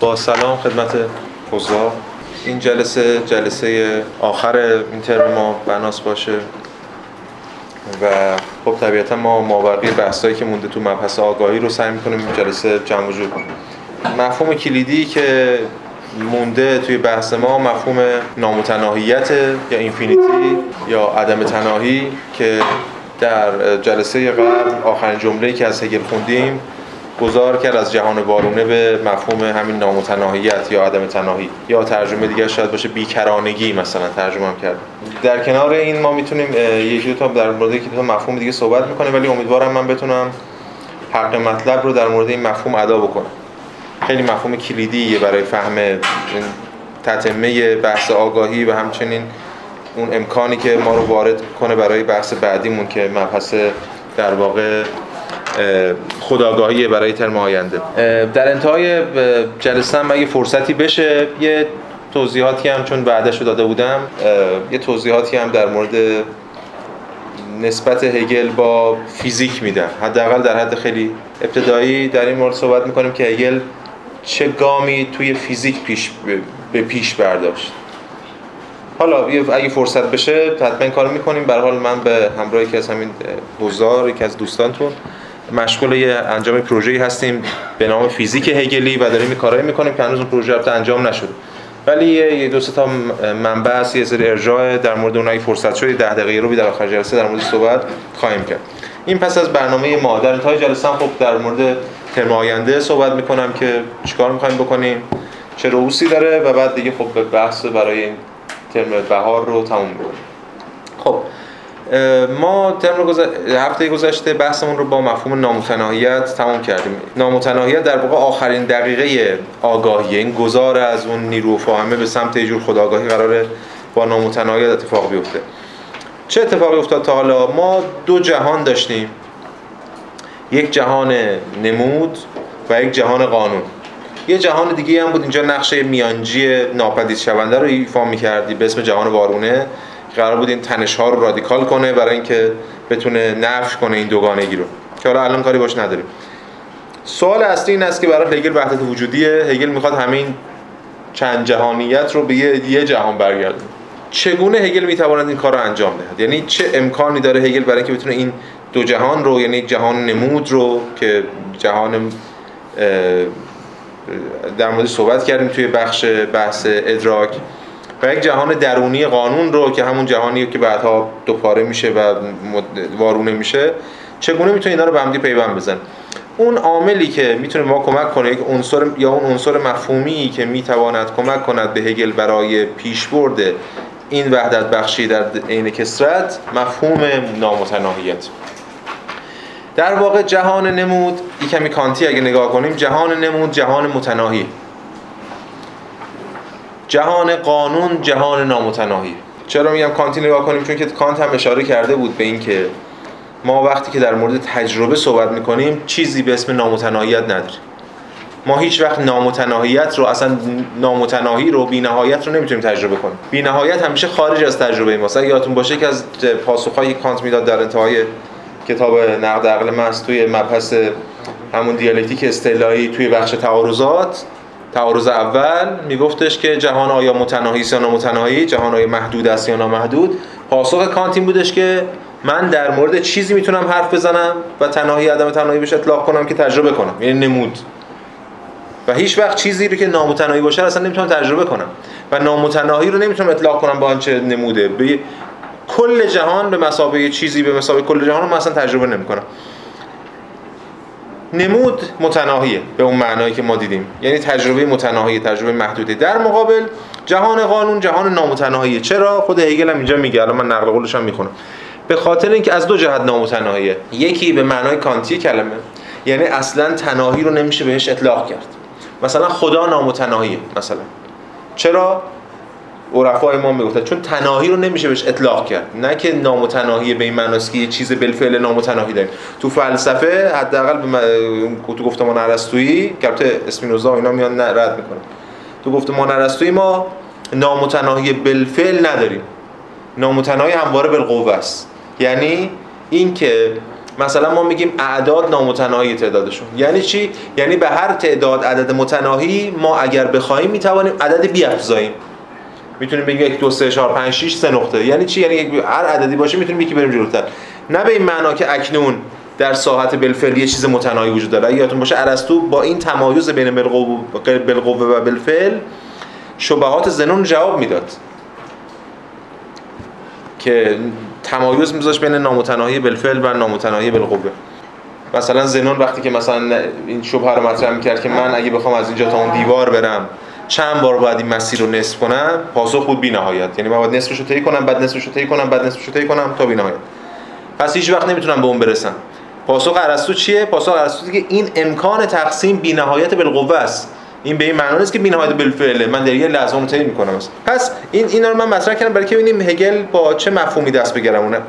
با سلام خدمت حضار این جلسه جلسه آخر این ترم ما بناس باشه و خب طبیعتا ما مابقی بحثایی که مونده تو مبحث آگاهی رو سعی می‌کنیم این جلسه جمع وجود مفهوم کلیدی که مونده توی بحث ما مفهوم نامتناهیت یا اینفینیتی یا عدم تناهی که در جلسه قبل آخرین جمله‌ای که از هگل خوندیم گذار کرد از جهان وارونه به مفهوم همین نامتناهیت یا عدم تناهی یا ترجمه دیگر شاید باشه بیکرانگی مثلا ترجمه هم کرد. در کنار این ما می‌تونیم یکی دو تا در مورد یکی دو مفهوم دیگه صحبت می‌کنیم ولی امیدوارم من بتونم حق مطلب رو در مورد این مفهوم ادا بکنم. خیلی مفهوم کلیدیه برای فهم تتمه بحث آگاهی و همچنین اون امکانی که ما رو وارد کنه برای بحث بعدیمون که مبحث در واقع خداگاهی برای ترم آینده. در انتهای جلسه هم اگه فرصتی بشه یه توضیحاتی هم چون بعدش رو داده بودم یه توضیحاتی هم در مورد نسبت هگل با فیزیک میدم. حداقل در حد خیلی ابتدایی در این مورد صحبت می‌کنیم که هگل چه گامی توی فیزیک پیش به پیش برداشت. حالا اگه فرصت بشه حتما این کارو می‌کنیم. به حال من به همراه یکی از همین حضار یکی از دوستانتون مشغول یه انجام پروژه‌ای هستیم به نام فیزیک هگلی و داریم کارایی می‌کنیم که هنوز اون پروژه البته انجام نشده. ولی یه دو تا منبع هست یه سری ارجاع در مورد اونایی فرصت شد 10 دقیقه رو در آخر جلسه در مورد صحبت خواهیم کرد. این پس از برنامه ما در انتهای جلسه هم خب در مورد ترم آینده صحبت می‌کنم که چیکار می‌خوایم بکنیم چه رؤوسی داره و بعد دیگه خب به بحث برای این ترم بهار رو تموم می‌کنیم. خب ما ترم هفته گذشته بحثمون رو با مفهوم نامتناهیت تمام کردیم. نامتناهیت در واقع آخرین دقیقه آگاهی این گذار از اون نیرو فاهمه به سمت یه جور خداگاهی قراره با نامتناهیت اتفاق بیفته. چه اتفاقی افتاد تا حالا؟ ما دو جهان داشتیم. یک جهان نمود و یک جهان قانون. یه جهان دیگه هم بود. اینجا نقشه میانجی ناپدید شونده رو ایفا می‌کردی. به اسم جهان وارونه. قرار بود این تنش ها رو رادیکال کنه برای اینکه بتونه نفش کنه این دوگانگی رو. که حالا الان کاری باش نداریم. سوال اصلی این است که برای هگل وحدت وجودیه. هگل می‌خواد همین چند جهانیت رو به یه جهان برگردونه چگونه هگل می‌تواند این کار رو انجام دهد؟ یعنی چه امکانی داره هگل برای اینکه بتونه این دو جهان رو یعنی جهان نمود رو که جهان در مورد صحبت کردیم توی بخش بحث ادراک و یک جهان درونی قانون رو که همون جهانی که بعدها دوپاره میشه و وارونه میشه چگونه می‌تونه اینا رو به هم پیوند بزن؟ اون عاملی که می‌تونه ما کمک کنه یک عنصر یا اون عنصر مفهومی که می‌تواند کمک کند به هگل برای پیشبرد این وحدت بخشی در عین کسرت مفهوم نامتناهیت. در واقع جهان نمود یک کمی کانتی اگه نگاه کنیم جهان نمود جهان متناهی. جهان قانون جهان نامتناهی. چرا میگم کانتی نگاه کنیم؟ چون که کانت هم اشاره کرده بود به اینکه ما وقتی که در مورد تجربه صحبت می‌کنیم چیزی به اسم نامتناهیت نداریم. ما هیچ وقت نامتناهیت رو اصلا نامتناهی رو بینهایت رو نمی‌تونیم تجربه کنیم. بینهایت همیشه خارج از تجربه ماست. اگه یادتون باشه که از پاسخهای کانت می‌داد در انتهای کتاب نقد عقل محض توی مبحث همون دیالکتیک اصطلاحی توی بخش تعارضات تعارض اول میگفتش که جهان آیا متناهی است یا نامتناهی؟ جهان آیا محدود است یا نامحدود؟ پاسخ کانت این بودش که من در مورد چیزی می‌تونم حرف بزنم و تناهی عدم تناهی بهش اطلاق کنم که تجربه کنم. یعنی نمود. و هیچ وقت چیزی رو که نامتناهی باشه اصلا نمی‌تونم تجربه کنم. و نامتناهی رو نمی‌تونم اطلاق کنم با آنچه نموده. به کل جهان به مسابقه چیزی به مسابقه کل جهان رو من اصلا تجربه نمی‌کنم. نمود متناهیه به اون معنایی که ما دیدیم. یعنی تجربه متناهی تجربه محدوده. در مقابل جهان قانون جهان نامتناهیه. چرا؟ خود هگل هم اینجا میگه. الان من نقل قولش هم می‌خونم. به خاطر اینکه از دو جهت نامتناهیه. یکی به معنای کانتی کلمه. یعنی اصلا تناهی رو نمیشه بهش اطلاق کرد. مثلا خدا نامتناهیه مثلا. چرا؟ عرفای ما می‌گفتن چون تناهی رو نمیشه بهش اطلاق کرد. نه که نامتناهی به این معناست که یه چیز بالفعل نامتناهی داریم. تو فلسفه حداقل به تو گفتمان ارسطویی که اسپینوزا اینا میان رد می‌کنن. تو گفتمان ارسطویی ما نامتناهی بالفعل نداریم. نامتناهی همواره بالقوه است. یعنی اینکه مثلا ما میگیم اعداد نامتناهی تعدادشون. یعنی چی؟ یعنی به هر تعداد عدد متناهی ما اگر بخوایم می‌توانیم عدد بیافزاییم. می‌تونیم بگیم 1 2 3 4 5 6 سه نقطه. یعنی چی؟ یعنی هر عددی باشه می‌تونیم یکی بریم جلوتر. نه به این معنا که اکنون در ساحت بالفعل یه چیز متناهی وجود داره. یادتون باشه ارسطو با این تمایز بین بالقوه و بالفعل شبهات زنون جواب می‌داد. که تمایز میذاشت بین نامتناهی بالفعل و نامتناهی بالقوه مثلا زنون وقتی که مثلا این شبهه رو مطرح می‌کرد که من اگه بخوام از اینجا تا اون دیوار برم چند بار باید این مسیر رو نصف کنم؟ پاسخ بود بی نهایت. یعنی من باید نصفش رو طی کنم بعد نصفش رو طی کنم بعد نصفش رو طی کنم تا بی نهایت. پس هیچ وقت نمی‌تونم به اون برسم. پاسخ ارسطو چیه؟ پاسخ ارسطو که این امکان تقسیم بی نهایت بالقوه است. این به این معنی نیست که بی نهایت بالفعله. من در یه لحظه اون طی می‌کنم. پس این اینا رو من مطرح کردم برای که ببینیم هگل با چه مفهومی دست به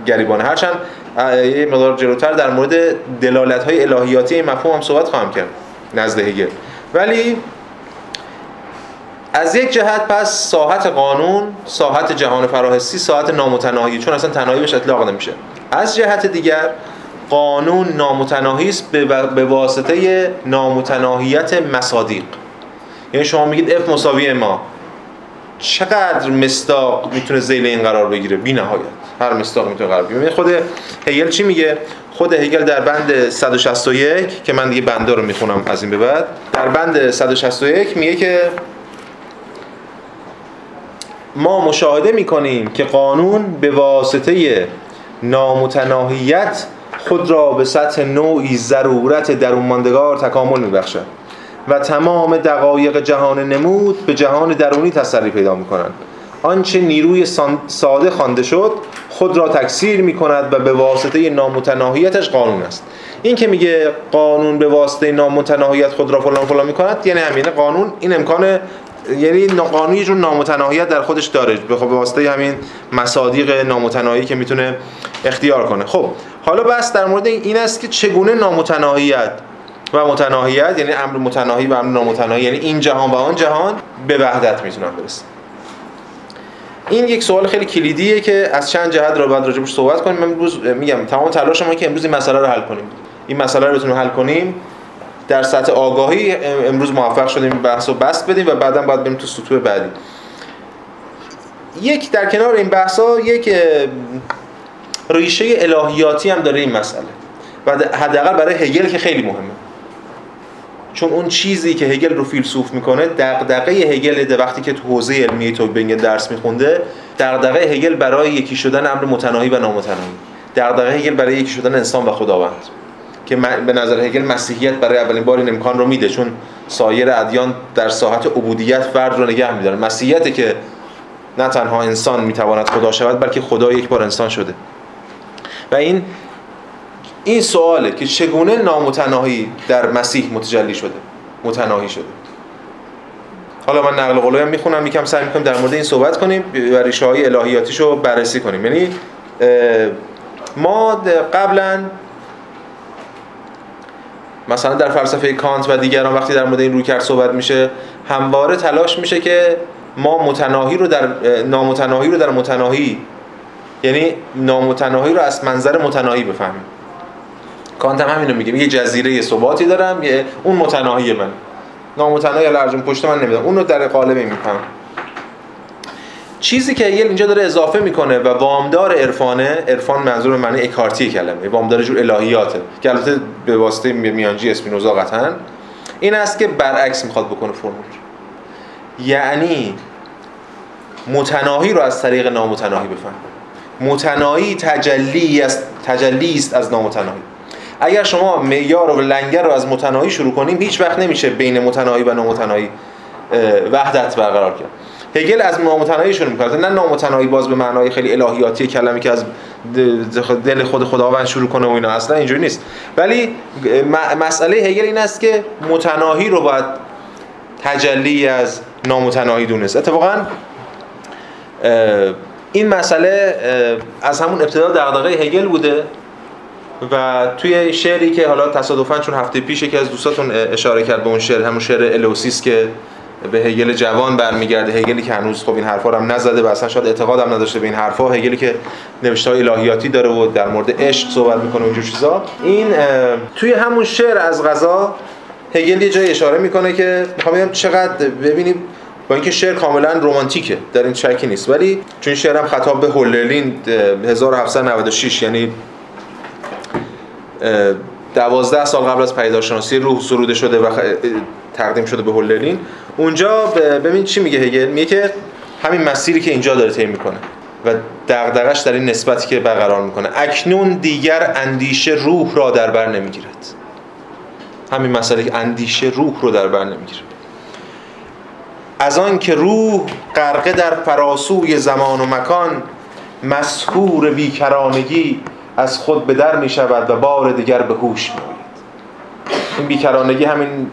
گریبانه. هرچند یه مقدار جلوتر در مورد دلالت های الهیاتی این مفهوم هم صحبت خواهم کرد. نزد هگل. ولی از یک جهت پس ساحت قانون ساحت جهان فراحسی ساحت نامتناهی چون اصلا تنهایی بهش اطلاق نمیشه. از جهت دیگر قانون نامتناهی است به واسطه نامتناهیت مصادیق. یعنی شما میگید F مساوی ما چقدر مستاق می‌تونه زیل این قرار بگیره؟ بی نهایت. هر مستاق می‌تونه قرار بگیره. یعنی خود هگل چی میگه؟ خود هگل در بند 161 که من دیگه بنده رو می‌خونم از این به بعد در بند 161 میگه که ما مشاهده می‌کنیم که قانون به واسطه نامتناهیت خود را به سطح نوعی ضرورت درون ماندگار تکامل میبخشد و تمام دقایق جهان نمود به جهان درونی تسری پیدا می‌کنند. آنچه نیروی ساده خوانده شد خود را تکثیر می کند و به واسطه نامتناهیتش قانون است. این که میگه قانون به واسطه نامتناهیت خود را فلان فلان می کند یعنی همینه قانون این امکان یعنی قانون یه جور نامتناهیت در خودش داره. به واسطه همین مصادیق نامتناهی که می‌تونه اختیار کنه. خب حالا بس در مورد این است که چگونه نامتناهیت و متناهیت یعنی امر متناهی و امر نامتناهی یعنی این جهان و آن جهان به وحدت می‌تونن برسن. این یک سوال خیلی کلیدیه که از چند جهت رو باید راجبش صحبت کنیم. امروز میگم تمام تلاش ما که امروز این مسئله رو حل کنیم. این مسئله رو بتونیم حل کنیم. در سطح آگاهی امروز موفق شدیم بحث رو بست بدیم و بعدا باید بریم تو سطوح بعدی. یک در کنار این بحثا یک ریشه الهیاتی هم داره این مسئله و حداقل برای هگل که خیلی مهمه. چون اون چیزی که هگل رو فیلسوف می‌کنه دغدغه هگل ده وقتی که تو حوزه علمی توبینگ درس میخونده دغدغه هگل برای یکی شدن امر متناهی و نامتناهی. دغدغه هگل برای یکی شدن انسان و خداوند. که به نظر هگل مسیحیت برای اولین بار این امکان رو میده چون سایر ادیان در ساحت عبودیت فرد رو نگه میدارن. مسیحیت که نه تنها انسان می‌تواند خدا شود بلکه خدا یک بار انسان شده. و این این سواله که چگونه نامتناهی در مسیح متجلی شده متناهی شده. حالا من نقل قولایی می‌خونم یکم سعی می‌کنم در مورد این صحبت کنیم و ریشه های الهیاتیش رو بررسی کنیم. یعنی ما قبلا مثلا در فلسفه کانت و دیگران وقتی در مورد این رویکرد صحبت میشه همواره تلاش میشه که ما متناهی رو در نامتناهی رو در متناهی یعنی نامتناهی رو از منظر متناهی بفهمیم. کانت هم همینو میگه یه جزیره ثباتی دارم یه اون متناهی من. نامتناهی لرجم پشت من نمی‌دونم اون رو در قالبی میفهم چیزی که یه اینجا داره اضافه می‌کنه و وامدار عرفانه عرفان منظور معنی اکارتی کلمه. وامدار جور الهیاته. که البته به واسطه میانجی اسپینوزا قطعا. این است که برعکس می‌خواد بکنه فرمول. یعنی متناهی رو از طریق نامتناهی بفهم متناهی تجلی است تجلی است از نامتناهی. اگر شما معیار و لنگر رو از متناهی شروع کنیم هیچ وقت نمیشه بین متناهی و نامتناهی وحدت برقرار کرد. هگل از نامتناهی شروع می‌کنه نه نامتناهی باز به معنای خیلی الهیاتی کلمی که از دل خود خداوند شروع کنه و اینا. اصلا اینجوری نیست. ولی مسئله هگل این است که متناهی رو باید تجلی از نامتناهی دونست. اتفاقا این مسئله از همون ابتدا دغدغه هگل بوده و توی شعری که حالا تصادفا چون هفته پیش یکی از دوستاتون اشاره کرد به اون شعر همون شعر الوسیس که به هگل جوان برمیگرده. هگلی که هنوز خب این حرفا رو هم نزده و اصلا شاید اعتقاد هم نداشته به این حرفا. هگلی که نوشته های الهیاتی داره و در مورد عشق صحبت می‌کنه و اینجور چیزا. این توی همون شعر از غذا هگل یه جای اشاره می‌کنه که می‌خوام بگم چقدر ببینیم با اینکه شعر کاملا رمانتیکه در این شکی نیست. ولی چون شعر هم خطاب به هولرلین 1796 یعنی دوازده سال قبل از پیداشناسی روح سروده شده و تقدیم شده به هولرلین اونجا ببین چی میگه هگل؟ میگه که همین مسیری که اینجا داره طی می‌کنه و دغدغش در این نسبتی که برقرار می‌کنه. اکنون دیگر اندیشه روح را در بر نمی‌گیرد. همین مسئله که اندیشه روح رو در بر نمی‌گیره. از آن که روح غرقه در فراسوی زمان و مکان مسهور بیکرانگی از خود به در می شود و بار دیگر به هوش می این بیکرانگی همین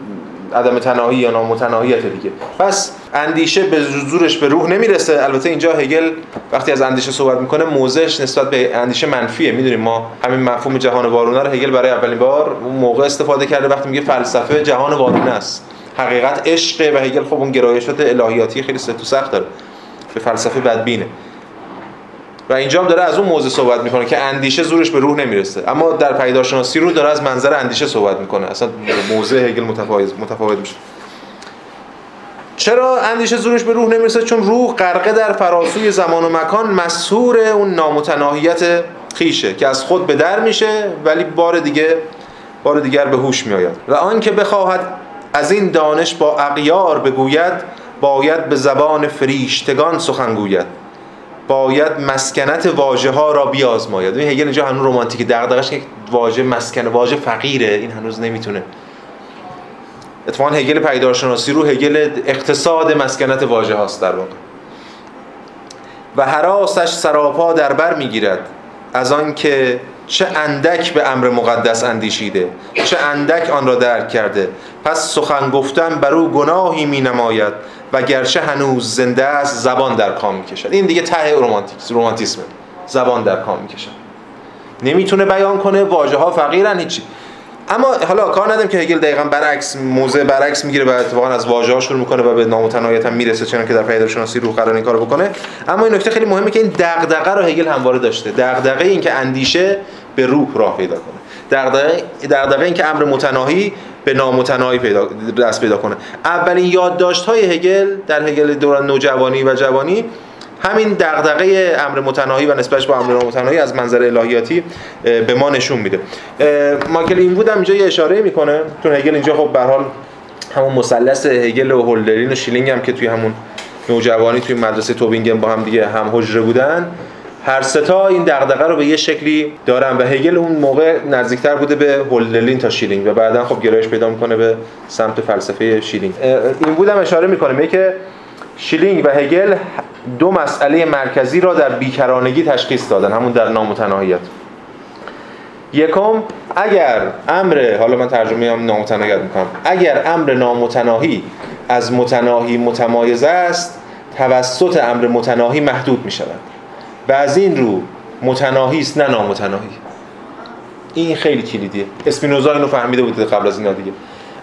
عدم تناهی یا نامتناهیت دیگه. پس اندیشه به زورش به روح نمی‌رسه. البته اینجا هگل وقتی از اندیشه صحبت می‌کنه موضعش نسبت به اندیشه منفیه. می‌دونیم ما همین مفهوم جهان وارونه رو هگل برای اولین بار اون موقع استفاده کرده. وقتی میگه فلسفه جهان وارونه است. حقیقت عشقه و هگل خب اون گرایشات الهیاتی خیلی سفت و سخت داره. به فلسفه بدبینه. و اینجا هم داره از اون موضوع صحبت می‌کنه که اندیشه زورش به روح نمی‌رسه. اما در پیداشناسی رو داره از منظر اندیشه صحبت می‌کنه. اصلا موضوع هگل متفاوت متفاوت میشه. چرا اندیشه زورش به روح نمی‌رسه؟ چون روح غرقه در فراسوی زمان و مکان مسهور اون نامتناهیت خیشه که از خود به در میشه ولی بار دیگه بار دیگر به هوش میآید. و آن که بخواهد از این دانش با اغیار بگوید باید به زبان فریشتگان سخن گوید. باید مسکنت واژه ها را بیازماید. این هگل اینجا هنوز رمانتیک دغدغش که واژه مسکن واژه فقیره. این هنوز نمی‌تونه. اتفاقا هگل پیدارشناسی رو هگل اقتصاد مسکنت واژه هاست در واقع. و حراسش سراپا در بر می‌گیرد. از آن که چه اندک به امر مقدس اندیشیده چه اندک آن را درک کرده. پس سخن گفتن بر او گناهی می نماید و گرچه هنوز زنده است زبان در کام می‌کشد. این دیگه ته رومانتیسمه. زبان در کام می‌کشد. نمی‌تونه بیان کنه واژه ها فقیرن هیچی. اما حالا کار نداریم که هگل دقیقا برعکس موزه برعکس می‌گیره و اتفاقا از واژه ها شروع می‌کنه و به نامتناهیت هم می‌رسه چون که در پیداشناسی روح قرار این کارو بکنه. اما این نکته خیلی مهمه که این دغدغه رو هگل همواره داشته. دغدغه این که اندیشه به روح راه پیدا کنه. دغدغه دغدغه این که امر متناهی به نامتناهی پیدا دست پیدا کنه. اولین یادداشت های هگل در هگل دوران نوجوانی و جوانی همین دغدغه امر متناهی و نسبتش با امر نامتناهی از منظر الهیاتی به ما نشون میده. ماکل این بودم اینجا یه اشاره می‌کنه. چون هگل اینجا خب به حال همون مثلث هگل و هولدرلین و شیلینگ هم که توی همون نوجوانی توی مدرسه توبینگن با هم دیگه هم حجره بودن هر ستا این دغدغه رو به یه شکلی دارن و هگل اون موقع نزدیکتر بوده به هولدرلین تا شیلینگ و بعدا خب گرایش پیدا می‌کنه به سمت فلسفه شیلینگ. این بودم اشاره می‌کنه که شیلینگ و هگل دو مسئله مرکزی را در بیکرانگی تشخیص دادن همون در نامتناهیت. یکم اگر امر حالا من ترجمه هم نامتناهیت می‌کنم. اگر امر نامتناهی از متناهی متمایز است توسط امر متناهی محدود می شود و از این رو متناهی است نه نامتناهی. این خیلی کلیدیه. اسپینوزا اینو فهمیده بود قبل از اینا دیگه.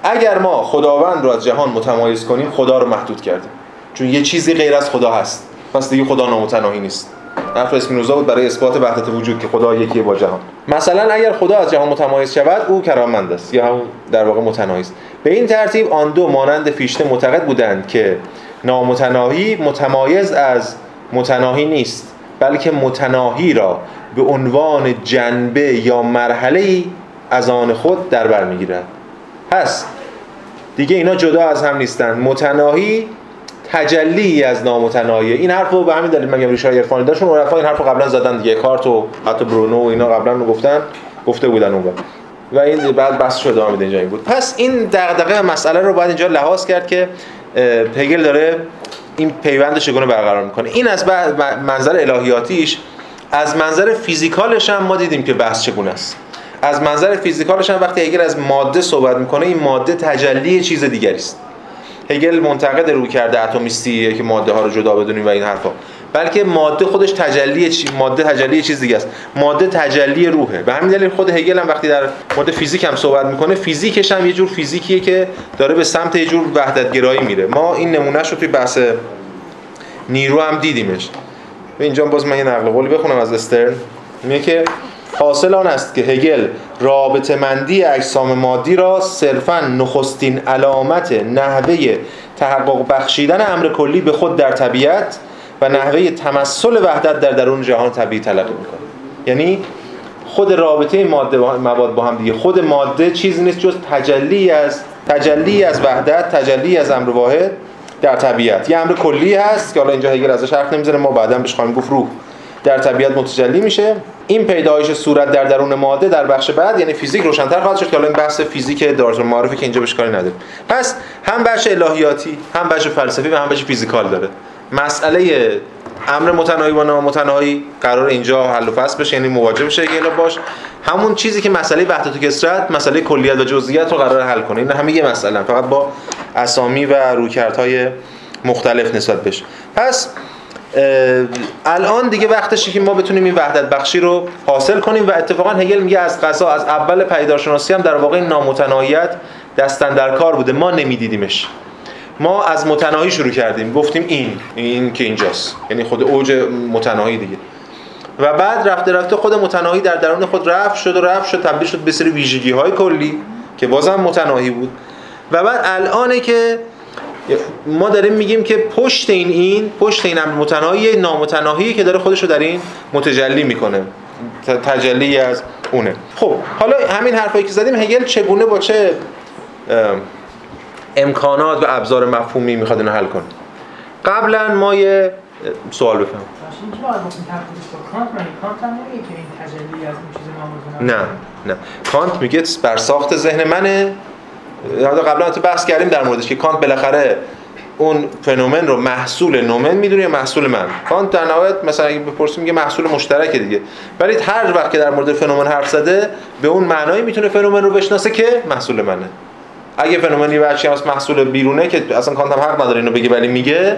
اگر ما خداوند رو از جهان متمایز کنیم خدا رو محدود کردیم. چون یه چیزی غیر از خدا هست. پس دیگه خدا نامتناهی نیست. حرف اسپینوزا بود برای اثبات وحدت وجود که خدا یکیه با جهان. مثلا اگر خدا از جهان متمایز شود او کرامند است یا هم در واقع متناهی است. به این ترتیب آن دو مانند فیشته معتقد بودند که نامتناهی متمایز از متناهی نیست بلکه متناهی را به عنوان جنبه یا مرحله از آن خود در بر می‌گیرد. پس دیگه اینا جدا از هم نیستن. متناهی تجلی از نامتناهی این حرف رو به همین دلیل من ریشه عرفانی داشتون عرفا این حرف رو قبلا زدن دیگه. کارت و حتی برونو و اینا قبلا رو گفتن گفته بودن اون و این بعد بحث شده آمده اینجا این بود. پس این دغدغه مسئله رو باید اینجا لحاظ کرد که هگل داره این پیوند چگونه برقرار می‌کنه. این از منظر الهیاتیش از منظر فیزیکالش هم ما دیدیم که بحث چگونه است. از منظر فیزیکالش هم وقتی هگل از ماده صحبت می‌کنه این ماده تجلی چیز دیگری است. هگل منتقد رو کرده اتمیستیه که ماده ها رو جدا بدونیم و این حرفا. بلکه ماده خودش تجلی چی ماده تجلی چیز دیگه است. ماده تجلی روحه. به همین دلیل خود هگل هم وقتی در مورد فیزیک هم صحبت می‌کنه فیزیکش هم یه جور فیزیکیه که داره به سمت یه جور وحدت گرایی میره. ما این نمونهش رو توی بحث نیرو هم دیدیمش. به اینجا باز من یه نقل قولی بخونم از استرن. میگه که حاصل آن است که هگل رابطه مندی اجسام مادی را صرفا نخستین علامت نحوه تحقق بخشیدن امر کلی به خود در طبیعت و نحوه تمثل وحدت در درون جهان طبیعی تلقی می‌کنه. یعنی خود رابطه ماده با مواد با هم دیگه. خود ماده چیزی نیست جز تجلی از تجلی از وحدت تجلی از امر واحد در طبیعت. یه امر کلی هست که حالا اینجا هگل ازش حرف نمی‌زنه ما بعدا بهش خواهیم گفت روح. در طبیعت متجلی میشه. این پیدایش صورت در درون ماده در بخش بعد یعنی فیزیک روشنتر خواهد شد که این بحث فیزیک دارت معرفی که اینجا بهش کاری نداره پس هم بخش الهیاتی هم بخش فلسفی و هم بخش فیزیکال داره. مسئله امر متناهی با نامتناهی قرار اینجا حل و فصل بشه یعنی مواجه بشه گلا باش. همون چیزی که مسئله وحدت و کسرت مسئله کلیت و جزئیات رو قرار حل کنه. این همه یه مسئله فقط با اسامی و رویکردهای مختلف نسبت بهش. پس الان دیگه وقتشه که ما بتونیم این وحدت بخشی رو حاصل کنیم و اتفاقا هگل میگه از قضا از اول پیدارشناسی هم در واقع نامتناهیت دستن در کار بوده. ما نمیدیدیمش. ما از متناهی شروع کردیم. گفتیم این این که اینجاست. یعنی خود اوج متناهی دیگه. و بعد رفته رفته خود متناهی در درون خود رفت شد و رفت شد تبدیل شد به سری ویژگی های کلی که بازم متناهی بود. و بعد الانه که ما داریم میگیم که پشت این این پشت این امر متناهی نامتناهی که داره خودش رو در این متجلی می‌کنه. تجلی از اونه. خب حالا همین حرفایی که زدیم هگل چگونه با چه امکانات و ابزار مفهومی می‌خواد اینو حل کنه؟ قبلا ما یه سوال بفهم. نه نه. کانت میگه بر ساخت ذهن منه. قبلا تو بحث کردیم در موردش که کانت بالاخره اون فنومن رو محصول نومن می‌دونه یا محصول من؟ کانت در نهایت مثلا اگه بپرسیم میگه محصول مشترک دیگه. ولی هر وقت که در مورد فنومن حرف زده به اون معنایی می‌تونه فنومن رو بشناسه که محصول منه. اگه فنومنی بچی هست محصول بیرونه که اصلا کانت هم حق نداره اینو بگه ولی میگه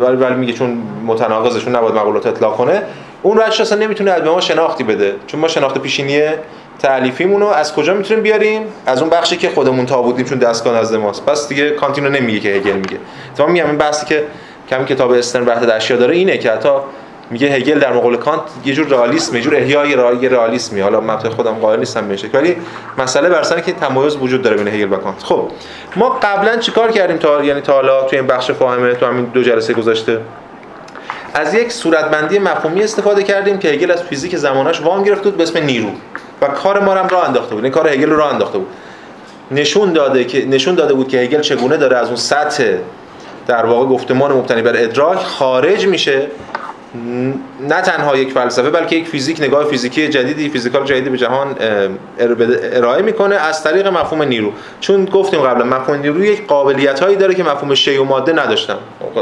ولی ولی میگه چون متناقضشون نباید مقولات اطلاق کنه اون بچه اصلا نمی‌تونه به ما شناختی بده. چون ما شناخت پیشینی تعلیفیمون رو از کجا می‌تونیم بیاریم؟ از اون بخشی که خودمون تا بودیم چون دستگاه نزد ماست. پس دیگه کانتینو نمیگه که هگل میگه. تو میگم این بحثی که کمی کتاب استرن وحدت اشیا داره اینه که حتی میگه هگل در مقابل کانت یه جور رئالیسم یه جور احیای رای رئالیسمی. حالا من خودم قائل نیستم بهش ولی مسئله بر که تمایز وجود داره بین هگل و کانت. خب ما قبلا چیکار کردیم تا یعنی تا حالا تو این بخش فاهمه تو همین دو جلسه گذاشته از یک صورتبندی مفهومی استفاده کردیم که هگل از فیزیک زمانش وام گرفته بود به اسم نیرو. و کار ما هم راه انداخته بود. این کار هگل رو راه انداخته بود. نشون داده که نشون داده بود که هگل چگونه داره از اون سطح در واقع گفتمان مبتنی بر ادراک خارج میشه. نه تنها یک فلسفه بلکه یک فیزیک نگاه فیزیکی جدیدی فیزیکال جدیدی به جهان ارائه می‌کنه از طریق مفهوم نیرو. چون گفتیم قبلا مفهوم نیرو یک قابلیت هایی داره که مفهوم شی و ماده نداشتن.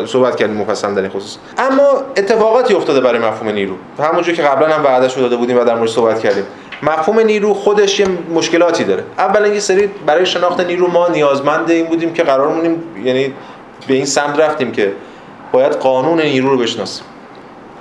صحبت کردیم مفصل در این خصوص. اما اتفاقاتی افتاده برای مفهوم نیرو. همونجور که قبلا هم وعدهش داده بودیم و در مورد صحبت کردیم. مفهوم نیرو خودش یه مشکلاتی داره. اولا یه سری برای شناخت نیرو ما نیازمند این بودیم که قرارمونیم یعنی به این سمت رفتیم که باید قانون نیرو رو بشناسیم.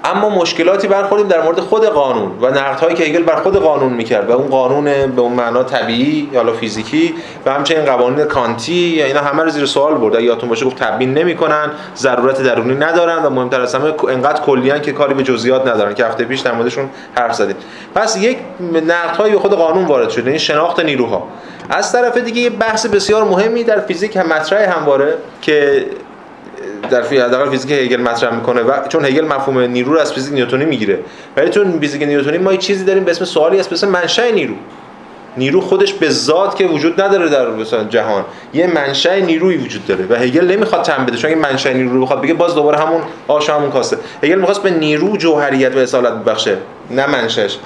اما مشکلاتی برخوردیم در مورد خود قانون و نقدهایی که هگل بر خود قانون می‌کرد و اون قانون به اون معنا طبیعی یا فیزیکی و همچنین قوانین کانتی یا اینا همه رو زیر سوال برد. یادتون باشه گفت تبیین نمی‌کنن ضرورت درونی ندارن و مهمتر از همه انقدر کلیان که کاری به جزئیات ندارن که هفته پیش در موردشون حرف زدیم. پس یک نقدهایی به خود قانون وارد شده این شناخت نیروها. از طرف دیگه یه بحث بسیار مهمی در فیزیک هم مطرح همواره که در حداقل فیزیک هگل مطرح می‌کنه و چون هگل مفهوم نیرو رو از فیزیک نیوتنی می‌گیره. ولی چون فیزیک نیوتنی ما یه چیزی داریم به اسم سوالی هست به اسم منشأ نیرو. نیرو خودش به ذات که وجود نداره در مثلا جهان یه منشأ نیرویی وجود داره و هگل نمی‌خواد تن بده چون این منشأ نیرو رو بخواد بگه باز دوباره همون آش همون کاسه هگل می‌خواست به نیرو جوهریت و اصالت ببخشه نه منشأش.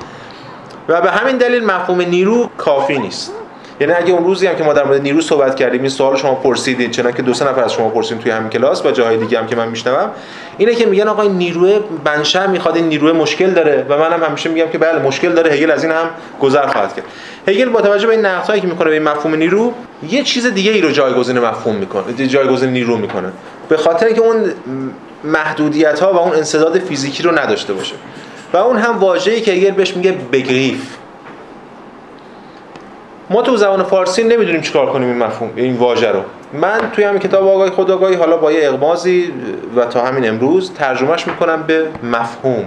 و به همین دلیل مفهوم نیرو کافی نیست. یعنی اگه اون روزی هم که ما در مورد نیرو صحبت کردیم این سوال شما پرسیدید چون که دو سه نفر از شما پرسیدین توی همین کلاس و جاهای دیگه هم که من میشنوم اینه که میگن آقا این نیروی بنشأ می‌خواد این نیروی مشکل داره و منم هم همیشه میگم که بله مشکل داره. هگل از این هم گذر خواهد کرد. هگل با توجه به این نقدهایی که می‌کنه به این مفهوم نیرو یه چیز دیگه ای رو جایگزین مفهوم می‌کنه جایگزین نیرو می‌کنه. به خاطر اینکه اون محدودیت ها و اون انسداد فیزیکی رو نداشته باشه. و اون هم واژه‌ای که هگل بهش میگه بگریف. ما تو زبان فارسی نمی‌دونیم چیکار کنیم این مفهوم این واژه رو. من توی همین کتاب آگاهی خداگاهی حالا با یه اقمازی و تا همین امروز ترجمهش می‌کنم به مفهوم.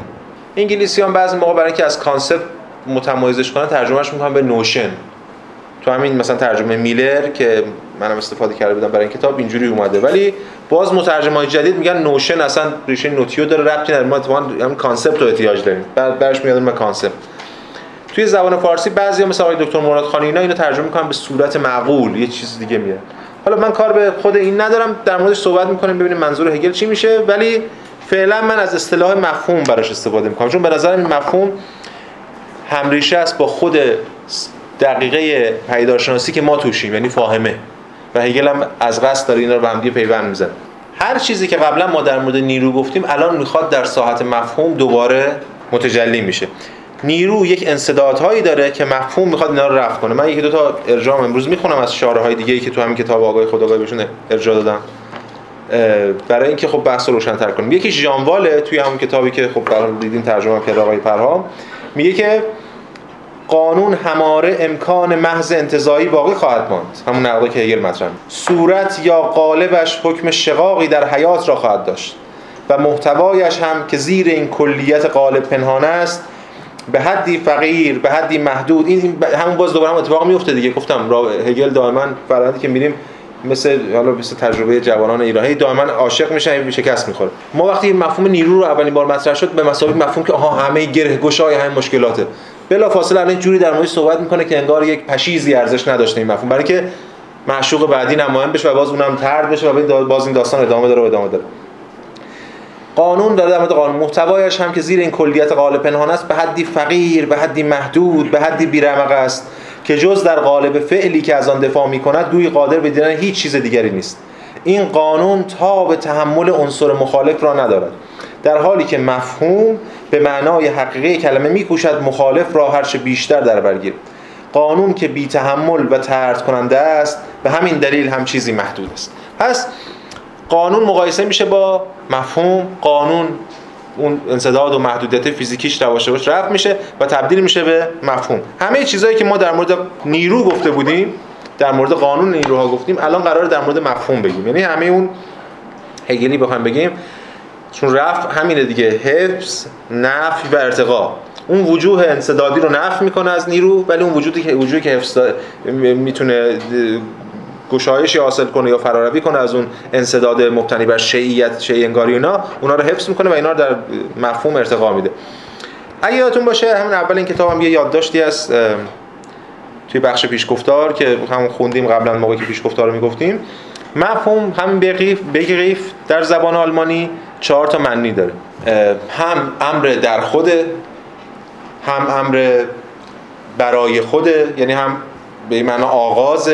انگلیسی هم بعضی موقع برای اینکه از concept متمایزش کنن ترجمهش می‌کنم به notion. تو همین مثلا ترجمه میلر که منم استفاده کرده بودم برای این کتاب اینجوری اومده. ولی باز مترجمای جدید میگن notion اصلا ریشه notio داره ربطی نداره. ما اتفاقا همین concept رو احتیاج داریم. برش میاد به concept. توی زبان فارسی بعضیا مثل آقای دکتر مراد خانی اینا اینو ترجمه می‌کنن به صورت معقول یه چیز دیگه میاد. حالا من کار به خود این ندارم در موردش صحبت می‌کنیم ببینیم منظور هگل چی میشه ولی فعلا من از اصطلاح مفهوم براش استفاده می‌کنم. چون به نظر این مفهوم همریشه است با خود دقیقه پیدارشناسی که ما توشیم یعنی فاهمه. و هگل هم از قصد داره اینا رو به هم پیوند می‌زنه. هر چیزی که قبلا ما در مورد نیرو گفتیم الان می‌خواد در ساحت مفهوم دوباره متجلی میشه. نیرو یک انصدادهایی داره که مفهوم می‌خواد اینا رو رفع کنه. من یکی دو تا ارجام امروز می‌خونم از شاره های دیگه ای که تو همین کتاب آگاهی خداگاهی بهشون ارجاع دادم. برای اینکه خب بحث رو روشن‌تر کنیم. یکی ژانواله توی همون کتابی که خب دیدین ترجمه کرد آقای پرهام میگه که قانون هماره امکان محض انتظایی باقی خواهد ماند. همون نقضی که هگل مطرح صورت یا قالبش حکم شقاقی در حیات را خواهد داشت و محتوایش هم که زیر این کلیت قالب پنهان است به حدی فقیر به حدی محدود این همون باز دوباره هم اتفاق میفته دیگه. گفتم هگل دائما فرآیندی که میریم مثل حالا مثل تجربه جوانان ایرانی دائما عاشق میشن شکست می‌خوره. ما وقتی مفهوم نیرو رو اولین بار مطرح شد به مسابقه مفهوم که آها همه گره گشای همه مشکلاته. بلا فاصله الان جوری در موردش صحبت می‌کنه که انگار یک پشیزی ارزش نداشته این مفهوم. برای که معشوق بعدی نمایان بشه و باز اونم ترد بشه و باز این داستان ادامه داره و ادامه داره. قانون داره در مورد قانون. محتوایش هم که زیر این کلیت قالب پنهان است به حدی فقیر به حدی محدود به حدی بیرمق است که جز در قالب فعلی که از آن دفاع می کند گویی قادر به دیدن هیچ چیز دیگری نیست. این قانون تا به تحمل عنصر مخالف را ندارد. در حالی که مفهوم به معنای حقیقی کلمه میکوشد مخالف را هرچه بیشتر در برگیر قانون که بی تحمل و ترد کننده است به همین دلیل هم چیزی محدود است. پس قانون مقایسه میشه با مفهوم قانون اون انصداد و محدودیت فیزیکیش رواشه باش رفت میشه و تبدیل میشه به مفهوم. همه چیزهایی که ما در مورد نیرو گفته بودیم در مورد قانون نیروها گفتیم الان قرار در مورد مفهوم بگیم. یعنی همه اون هگلی بخوایم بگیم چون رفت همینه دیگه. حفظ نفی و ارتقا. اون وجوه انصدادی رو نفی می‌کنه از نیرو ولی اون وجودی که وجودی که حفظ می‌تونه گشایشی حاصل کنه یا فراروی کنه از اون انصداد مبتنی بر شیعیت شیعی انگاری اینا اونا رو حفظ می‌کنه و اینا رو در مفهوم ارتقا میده. اگه یادتون باشه همین اول این کتاب هم یه یادداشتی است توی بخش پیشگفتار که هم خوندیم قبلا موقعی که پیشگفتار رو می‌گفتیم. مفهوم هم بگریف بگریف در زبان آلمانی چهار تا معنی داره. هم امر در خوده هم امر برای خوده یعنی هم به این معنا آغاز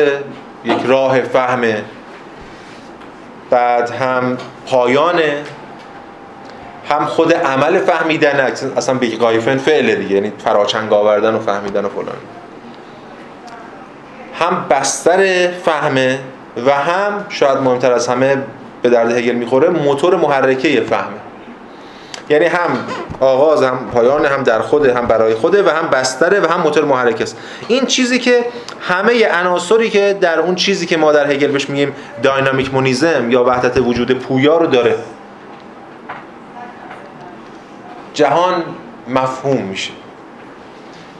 یک راه فهمه بعد هم پایان هم خود عمل فهمیدن اصلا بیقایفن فعله دیگه یعنی فراچنگ آوردن و فهمیدن و فلان. هم بستر فهمه و هم شاید مهمتر از همه به درد هگل می‌خوره موتور محرکه فهمه. یعنی هم آغاز هم پایان هم در خود هم برای خوده و هم بستره و هم موتور محرک است. این چیزی که همه عناصری که در اون چیزی که ما در هگل بهش میگیم داینامیک مونیزم یا وحدت وجود پویا رو داره. جهان مفهوم میشه.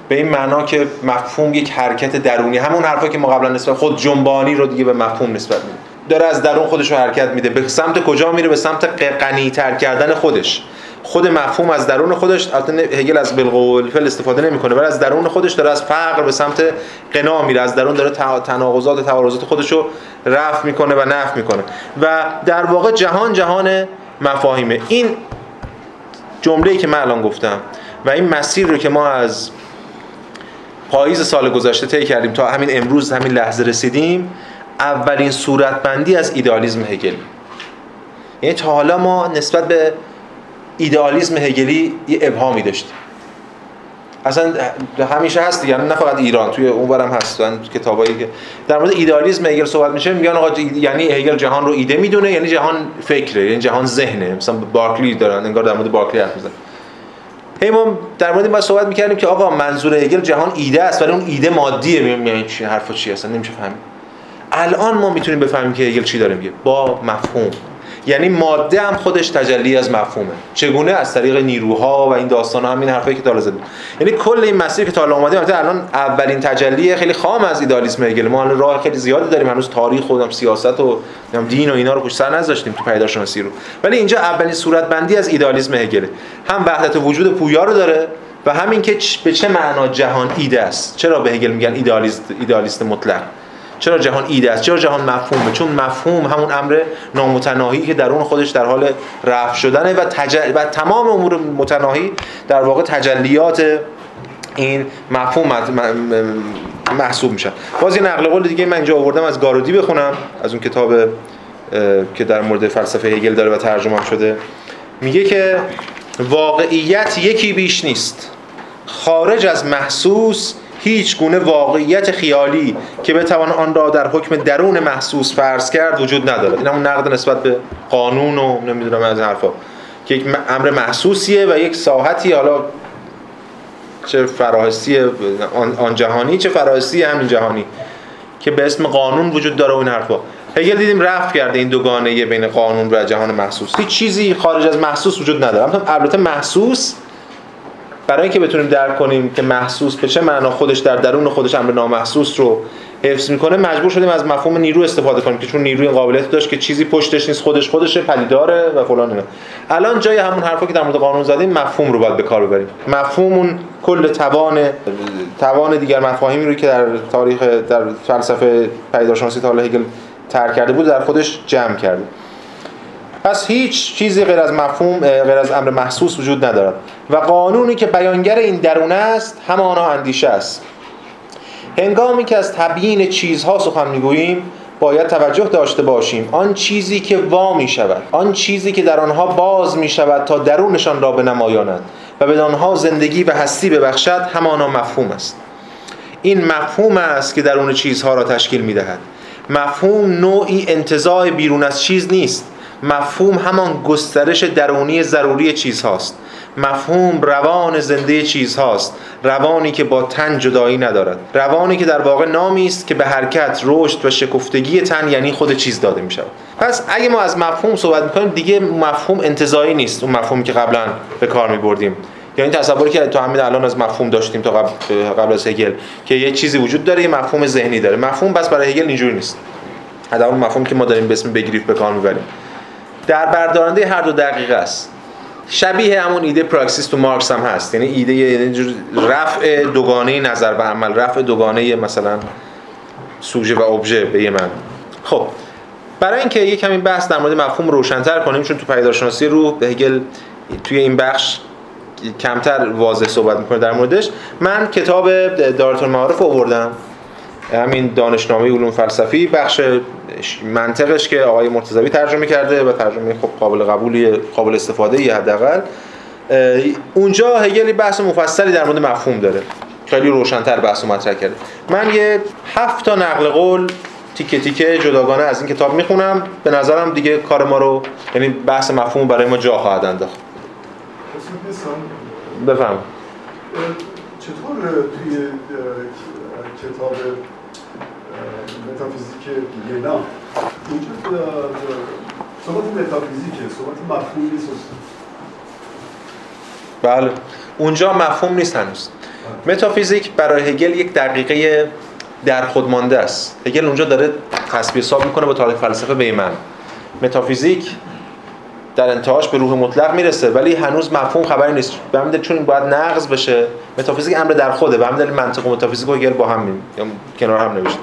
به این معنا که مفهوم یک حرکت درونی. همون حرفا که ما قبلا نسبت خود جنبانی رو دیگه به مفهوم نسبت میدیم. داره از درون خودش رو حرکت میده. به سمت کجا میره؟ به سمت غنی تر کردن خودش. خود مفهوم از درون خودش البته هگل از بالقول فعل استفاده نمی‌کنه ولی از درون خودش داره از فقر به سمت قنا میره از درون داره تناقضات تعارضات خودش رو رفع می‌کنه و نفع می‌کنه. و در واقع جهان جهان مفاهیمه. این جمله‌ای که من الان گفتم و این مسیر رو که ما از پاییز سال گذشته طی کردیم تا همین امروز همین لحظه رسیدیم اولین صورتبندی از ایدئالیسم هگل. یعنی تا حالا ما نسبت به ایدئالیسم هگلی یه ابهامی داشتیم اصلا همیشه هست دیگه نه فقط ایران توی اونورم هست. کتابایی که در مورد ایدئالیسم هگل صحبت میشه میگن آقا یعنی هگل جهان رو ایده می‌دونه یعنی جهان فکره یعنی جهان ذهنه. مثلا بارکلی دارن انگار در مورد بارکلی حرف می‌زنن. هی ما در مورد این صحبت می‌کردیم که آقا منظور هگل جهان ایده است ولی اون ایده مادیه. یعنی چی حرفا چی اصلا نمیشه فهمید. الان ما می‌تونیم بفهمیم که هگل چی داره میگه. با مفهوم. یعنی ماده هم خودش تجلی از مفهومه. چگونه؟ از طریق نیروها و این داستان ها همین حرفایی که تا زدیم. یعنی کل این مسیر که تا الان اومدیم الان اولین تجلی خیلی خام از ایدالیسم هگل. ما الان راه خیلی زیادی داریم هنوز تاریخ خودم سیاست و دین و اینا رو پشت سر نذاشتیم تو پیداشناسی رو. ولی اینجا اولین صورت بندی از ایدالیسم هگل. هم وحدت وجود پویا رو داره و همین که به چه معنا جهان ایده است. چرا به هگل میگن ایدالیست ایدالیست مطلق؟ چرا جهان ایده است؟ چرا جهان مفهومه؟ چون مفهوم همون امر نامتناهی که درون خودش در حال رفع شدنه و, و تمام امور متناهی در واقع تجلیات این مفهوم محسوب میشن. باز یه نقل قول دیگه من اینجا آوردم از گارودی بخونم از اون کتاب که در مورد فلسفه هگل داره و ترجمه شده. میگه که واقعیت یکی بیش نیست. خارج از محسوس هیچ گونه واقعیت خیالی که بتوان آن را در حکم درون محسوس فرض کرد وجود ندارد این همون نقد نسبت به قانون و نمی‌دونم از حرفا. که یک امر محسوسیه و یک ساحتی حالا چه فراحسی آن جهانی چه فراحسی همین جهانی که به اسم قانون وجود داره و این حرفا. هگل دیدیم رفت کرده این دوگانه بین قانون و جهان محسوس. هیچ چیزی خارج از محسوس وجود نداره. البته محسوس برای اینکه بتونیم درک کنیم که محسوس به چه معنا خودش در درون خودش امر نامحسوس رو حفظ می‌کنه مجبور شدیم از مفهوم نیرو استفاده کنیم که چون نیروی قابلیت داشت که چیزی پشتش نیست خودش خودشه پدیداره و فلان اینا. الان جای همون حرفا که در مورد قانون زدیم مفهوم رو باید به کار ببریم. مفهوم اون کل توان توان دیگر مفاهیمی رو که در تاریخ در فلسفه پیداشناسی تا هگل ترک کرده بود در خودش جمع کرده. پس هیچ چیزی غیر از مفهوم غیر از امر محسوس وجود ندارد. و قانونی که بیانگر این درون است همانا اندیشه است. هنگامی که از تبیین چیزها سخن می‌گوییم باید توجه داشته باشیم. آن چیزی که وا می شود آن چیزی که در آنها باز می شود تا درونشان را به نمایاند و به آنها زندگی و هستی ببخشد همانا مفهوم است. این مفهوم است که درون چیزها را تشکیل می دهد مفهوم نوعی انتزاع بیرون از چیز نیست. مفهوم همان گسترش درونی ضروری چیزهاست. مفهوم روان زنده چیزهاست. روانی که با تن جدایی ندارد. روانی که در واقع نامی است که به حرکت رشد و شکفتگی تن یعنی خود چیز داده می شود پس اگه ما از مفهوم صحبت می‌کنیم دیگه مفهوم انتظایی نیست. اون مفهومی که قبلا به کار می بردیم یعنی تصوری که تو همین الان از مفهوم داشتیم تا قبل, قبل از هگل که یه چیزی وجود داره یه مفهوم ذهنی داره. مفهوم بس برای هگل اینجوری نیست. حداقل مفهوم که ما داریم به اسم بگریف به کار می‌بریم. در بردارنده هر دو دقیقه است. شبیه همون ایده پراکسیس تو مارکس هم هست. یعنی ایده یعنی رفع دوگانه نظر و عمل رفع دوگانه مثلا سوژه و ابژه به یه من خب برای اینکه یک کمی بحث در مورد مفهوم روشنتر کنیم چون تو پیداشناسی روح هگل توی این بخش کمتر واضح صحبت می‌کنه در موردش من کتاب دارت المعارف آوردم. همین دانشنامه علوم فلسفی بخش منطقش که آقای مرتضوی ترجمه کرده و ترجمه خب قابل قبولی قابل استفاده ای حداقل اونجا هگلی بحث مفصلی در مورد مفهوم داره. خیلی روشنتر بحث مطرح کرده. من یه هفت تا نقل قول تیکه تیکه جداگانه از این کتاب می‌خونم. به نظرم دیگه کار ما رو یعنی بحث مفهوم برای ما جا خواهد انداخت. بفهم چطور توی کتاب متافیزیک لینا اونجا صحبت متافیزیکه صحبت مفهوم نیست بله. اونجا مفهوم نیست هنوز. متافیزیک برای هگل یک دقیقه در خود مانده است. هگل اونجا داره تصویر حساب می‌کنه با تاریخ فلسفه به من متافیزیک در انتهاش به روح مطلق می‌رسه ولی هنوز مفهوم خبری نیست. به همین چون باید نقض بشه متافیزیک امر در خوده به همین دلیل منطق و متافیزیک و با هم می... کنار هم نوشته.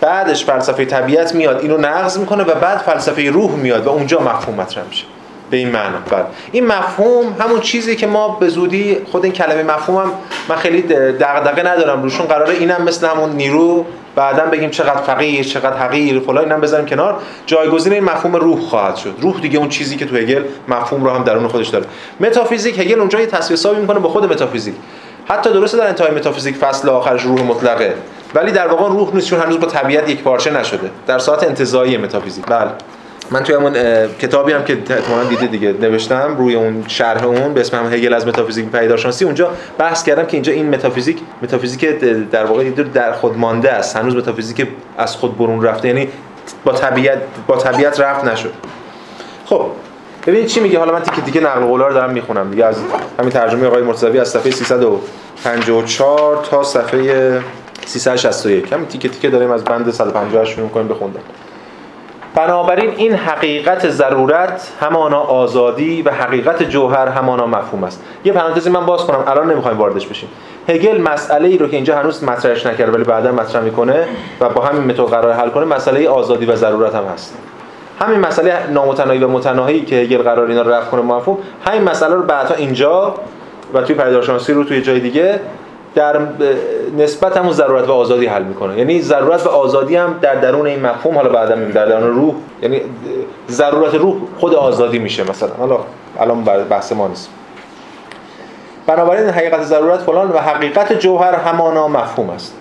بعدش فلسفه طبیعت میاد اینو نقض می‌کنه و بعد فلسفه روح میاد و اونجا مفهوم مطرح میشه. به این معنا. بله این مفهوم همون چیزی که ما به زودی خود این کلمه مفهوم هم من خیلی دغدغه ندارم روشون قراره اینم مثل همون نیرو بعدا بگیم چقدر فقیر چقدر حقیر فلان اینم بذاریم کنار. جایگزین این مفهوم روح خواهد شد. روح دیگه اون چیزی که تو هگل مفهوم رو هم درون خودش داره. متافیزیک هگل اونجا یه تصویر می‌کنه به خود متافیزیک. حتی درسته در انتهای متافیزیک فصل آخرش روح مطلقه. ولی در واقع روح نیست چون هنوز با طبیعت یک پارچه نشده. در ساحت انتزاعی متافیزیک. بله. من توی همون کتابی هم که احتمالاً دیده دیگه نوشتم روی اون شرح اون به اسم هم هگل از متافیزیک پدیدارشناسی اونجا بحث کردم که اینجا این متافیزیک متافیزیک در واقع در خود مانده است. هنوز متافیزیک از خود برون رفته یعنی با طبیعت با طبیعت رفع نشد. خب ببینید چی میگه. حالا من تیکه تیکه نقل قولا رو دارم می‌خونم دیگه. از همین ترجمه آقای مرتضوی از صفحه 354 تا صفحه 361 همین تیکه تیکه داریم از بند 150 شروع می‌کنیم بخوندن بنابراین این حقیقت ضرورت همانا آزادی و حقیقت جوهر همانا مفهوم است. یه پرانتزی من باز کنم الان نمی‌خوایم واردش بشیم. هگل مسئله ای رو که اینجا هنوز مطرحش نکرده ولی بعدا مطرح می‌کنه و با همین متد قرار حل کنه مسئله آزادی و ضرورت هم هست. همین مسئله نامتناهی و متناهی که هگل قرار اینا رو رفع کنه مفهوم همین مسئله رو بعدا اینجا و توی پدیدارشناسی رو توی جای دیگه در نسبت همون ضرورت و آزادی حل می‌کنه. یعنی ضرورت و آزادی هم در درون این مفهوم حالا بعدا در درون روح یعنی ضرورت روح خود آزادی میشه مثلا. حالا الان بحث ما نیست. بنابراین حقیقت ضرورت فلان و حقیقت جوهر همانا مفهوم است.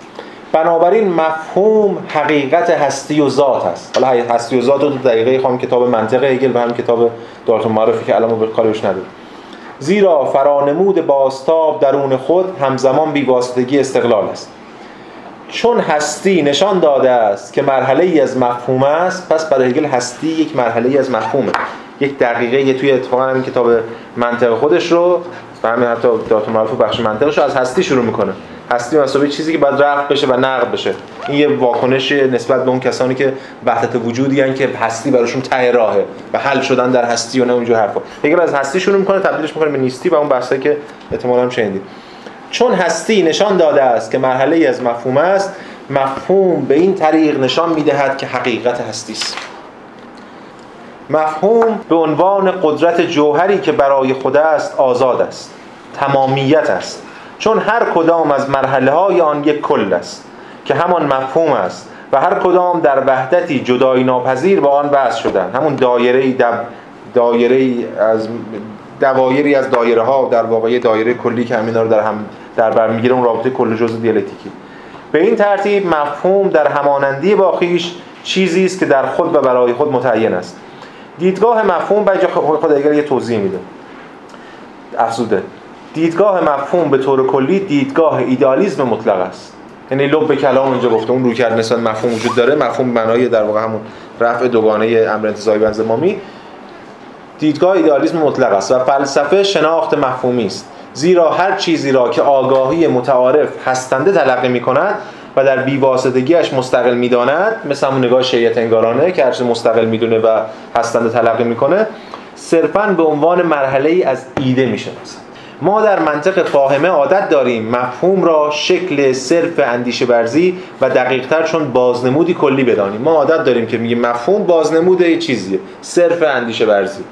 بنابراین مفهوم حقیقت هستی و ذات است. حالا هستی و ذات رو دقیقه خواهم کتاب منطق هگل و هم کتاب دارت معرفی که الان به کارش نداریم. زیرا فرانمود باستاب درون خود همزمان بیواسطگی استقلال است. چون هستی نشان داده است که مرحله ای از مفهوم است پس برای هگل هستی یک مرحله ای از مفهومه. یک دقیقه یه توی اتفاقا همین کتاب منطق خودش رو و همین حتی داتون معرف بخش منطقش رو از هستی شروع می‌کنه. هستی مسابقه چیزی که باید رفت بشه و نقد بشه. این یه واکنش نسبت به اون کسانی که وحدت وجودی هن که هستی براشون ته راهه و حل شدن در هستی و نه اونجور حرفا. اگر از هستی شروع می‌کنه تبدیلش می‌کنه به نیستی و اون بحثی که احتمالاً هم شنیدید چون هستی نشان داده است که مرحله ای از مفهوم است مفهوم به این طریق نشان می‌دهد که حقیقت هستی است. مفهوم به عنوان قدرت جوهری که برای خود است آزاد است تمامیت است. چون هر کدام از مرحله های آن یک کل است که همان مفهوم است و هر کدام در وحدتی جدایی ناپذیر با آن بحث شدن همون دایره دب دایره از دوایری از دایره ها در واقع دایره کلی که همینا رو در هم در بر می‌گیره اون رابطه کل جزء دیالکتیکی. به این ترتیب مفهوم در همانندی با خویش چیزی است که در خود و برای خود متعین است. دیدگاه مفهوم به خود اگر یه توضیح میده. افزوده. دیدگاه مفهوم به طور کلی دیدگاه ایدالیسم مطلق است. یعنی لب کلام اینجا گفته اون روی کرد مفهوم وجود داره. مفهوم معنای در واقع همون رفع دوگانه امر انتزاعی و دیدگاه ایدالیسم مطلق است و فلسفه شناخت مفهومی است. زیرا هر چیزی را که آگاهی متعارف هستنده تلقی می کند و در بیواسطگیش مستقل می‌داند مثل همون نگاه شیعت انگارانه که هرچی مستقل می‌دونه و هستنده تلقی می‌کنه صرفا به عنوان مرحله ای از ایده می‌شناسد. ما در منطق فاهمه عادت داریم مفهوم را شکل صرف اندیشه برزی و دقیقتر چون بازنمودی کلی بدانیم. ما عادت داریم که میگیم مفهوم بازنمود یه چیزیه صرف اندیشه برزی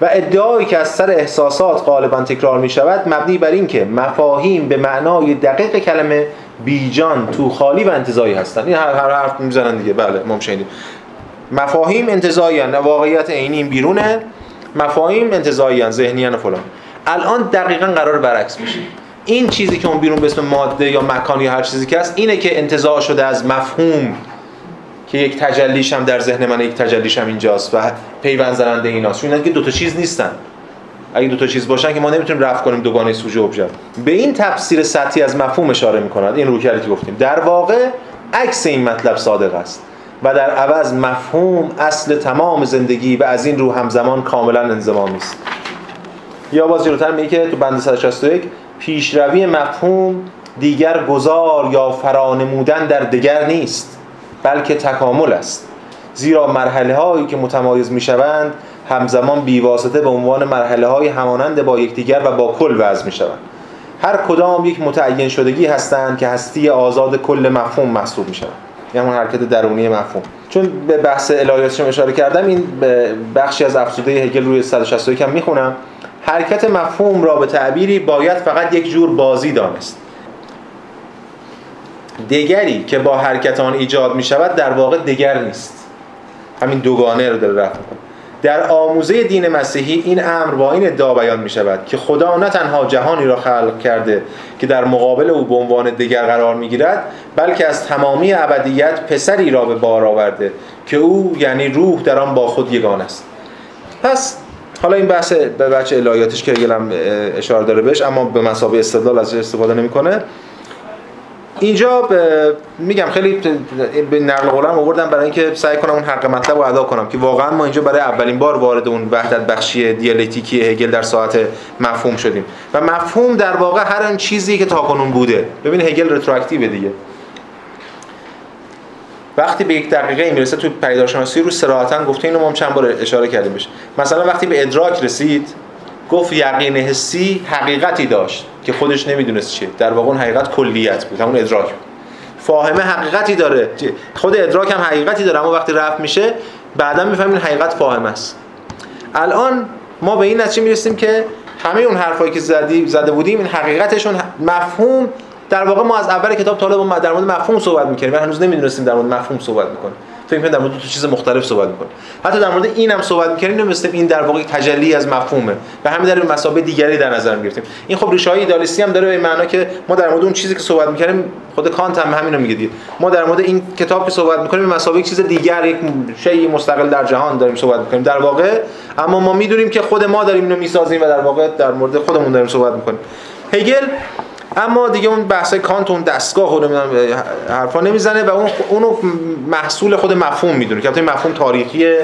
و ادعایی که از سر احساسات غالبا تکرار می شود مبنی بر این که مفاهیم به معنای دقیق کلمه بیجان تو خالی و انتظایی هستند این هر هر حرف می‌زنن دیگه. بله ما شنیدیم مفاهیم انتظایی واقعیت عینی بیرونه. مفاهیم انتظایی ذهنی و فلان. الان دقیقا قرار برعکس بشه. این چیزی که اون بیرون به اسم ماده یا مکان یا هر چیزی که هست اینه که انتزاع شده از مفهوم که یک تجلیش هم در ذهن من یک تجلیش هم اینجاست و پیوند زننده ایناست. چون که دو تا چیز نیستن. اگه دو تا چیز باشن که ما نمی‌تونیم رفع کنیم دوگانه سوژه ابژکت به این تفسیر سطحی از مفهوم اشاره می‌کنند این روکردی که گفتیم. در واقع عکس این مطلب صادق است و در عوض مفهوم اصل تمام زندگی و از این رو همزمان کاملا انضمامی است. یا باز جلوتر میگه که تو بند 161 پیشروی مفهوم دیگر گذار یا فرانمودن در دگر نیست بلکه تکامل است. زیرا مرحله هایی که متمایز می‌شوند همزمان بیواسطه به عنوان مرحله های همانند با یکدیگر و با کل وضع می‌شوند. هر کدام یک متعین شدگی هستند که هستی آزاد کل مفهوم محسوب می‌شوند. یعنی همون حرکت درونی مفهوم. چون به بحث الهیاتشم اشاره کردم این بخشی از افزوده هگل روی 161 هم می‌خونم. حرکت مفهوم را به تعبیری باید فقط یک جور بازی دانست. دگری که با حرکت آن ایجاد می شود در واقع دگر نیست. همین دوگانه رو داره رفت. در آموزه دین مسیحی این امر با این ادعا بیان می شود که خدا نه تنها جهانی را خلق کرده که در مقابل او به عنوان دیگر قرار می گیرد بلکه از تمامی ابدیت پسری را به بار آورده که او یعنی روح در آن با خود یگان است. پس حالا این بحث به بچه الهیاتش که گلم اشاره داره بهش اما به مسابقه استدلال ازش استفاده نمی‌کنه. اینجا میگم خیلی به نقل قولم آوردم برای اینکه سعی کنم اون حق مطلب رو ادا کنم که واقعا ما اینجا برای اولین بار وارد اون وحدت بخشی دیالکتیکی هگل در ساعت مفهوم شدیم. و مفهوم در واقع هر آن چیزی که تاکنون بوده. ببین هگل retroactive دیگه. وقتی به یک دقیقه می‌رسه تو پدیدارشناسی رو صراحتا گفته اینو ما چند بار اشاره کردیم بهش. مثلا وقتی به ادراک رسید گفت یقین حسی حقیقتی داشت که خودش نمی‌دونست چیه. در واقع اون حقیقت کلیت بود همون ادراک بود. فاهمه حقیقتی داره. خود ادراک هم حقیقتی داره اما وقتی رفع میشه بعدا می‌فهمیم حقیقت فاهمه است. الان ما به این نتیجه می‌رسیم که همه اون حرفایی که زدی زده بودیم این حقیقتشون مفهوم در واقع ما از اول کتاب تا ما در مورد مفهوم صحبت می‌کنیم و هنوز نمی‌دونستیم در مورد مفهوم صحبت می‌کنیم فکر کنم در مورد دو چیز مختلف صحبت می‌کنیم حتی در مورد این هم صحبت می‌کنیم نمیستیم این در واقع تجلی از مفهومه. و همین در مسابقه دیگری در نظر می‌گرفتیم. این خب ریشه های ایدالیستی هم داره به معنا که ما در مورد اون چیزی که صحبت می‌کنیم خود کانت هم همین رو میگه ما در مورد این کتاب که صحبت می‌کنیم به مسابقه چیز دیگر یک شی مستقل در جهان داریم صحبت می‌کنیم در واقع. اما ما می‌دونیم که خود ما داریم اینو می‌سازیم و در واقع در مورد خودمون داریم صحبت می‌کنیم. هگل اما دیگه اون بحث کانت اون دستگاه خود نمی‌دونم حرفا نمی‌زنه و اون اونو محصول خود مفهوم می‌دونه. که مفهوم تاریخی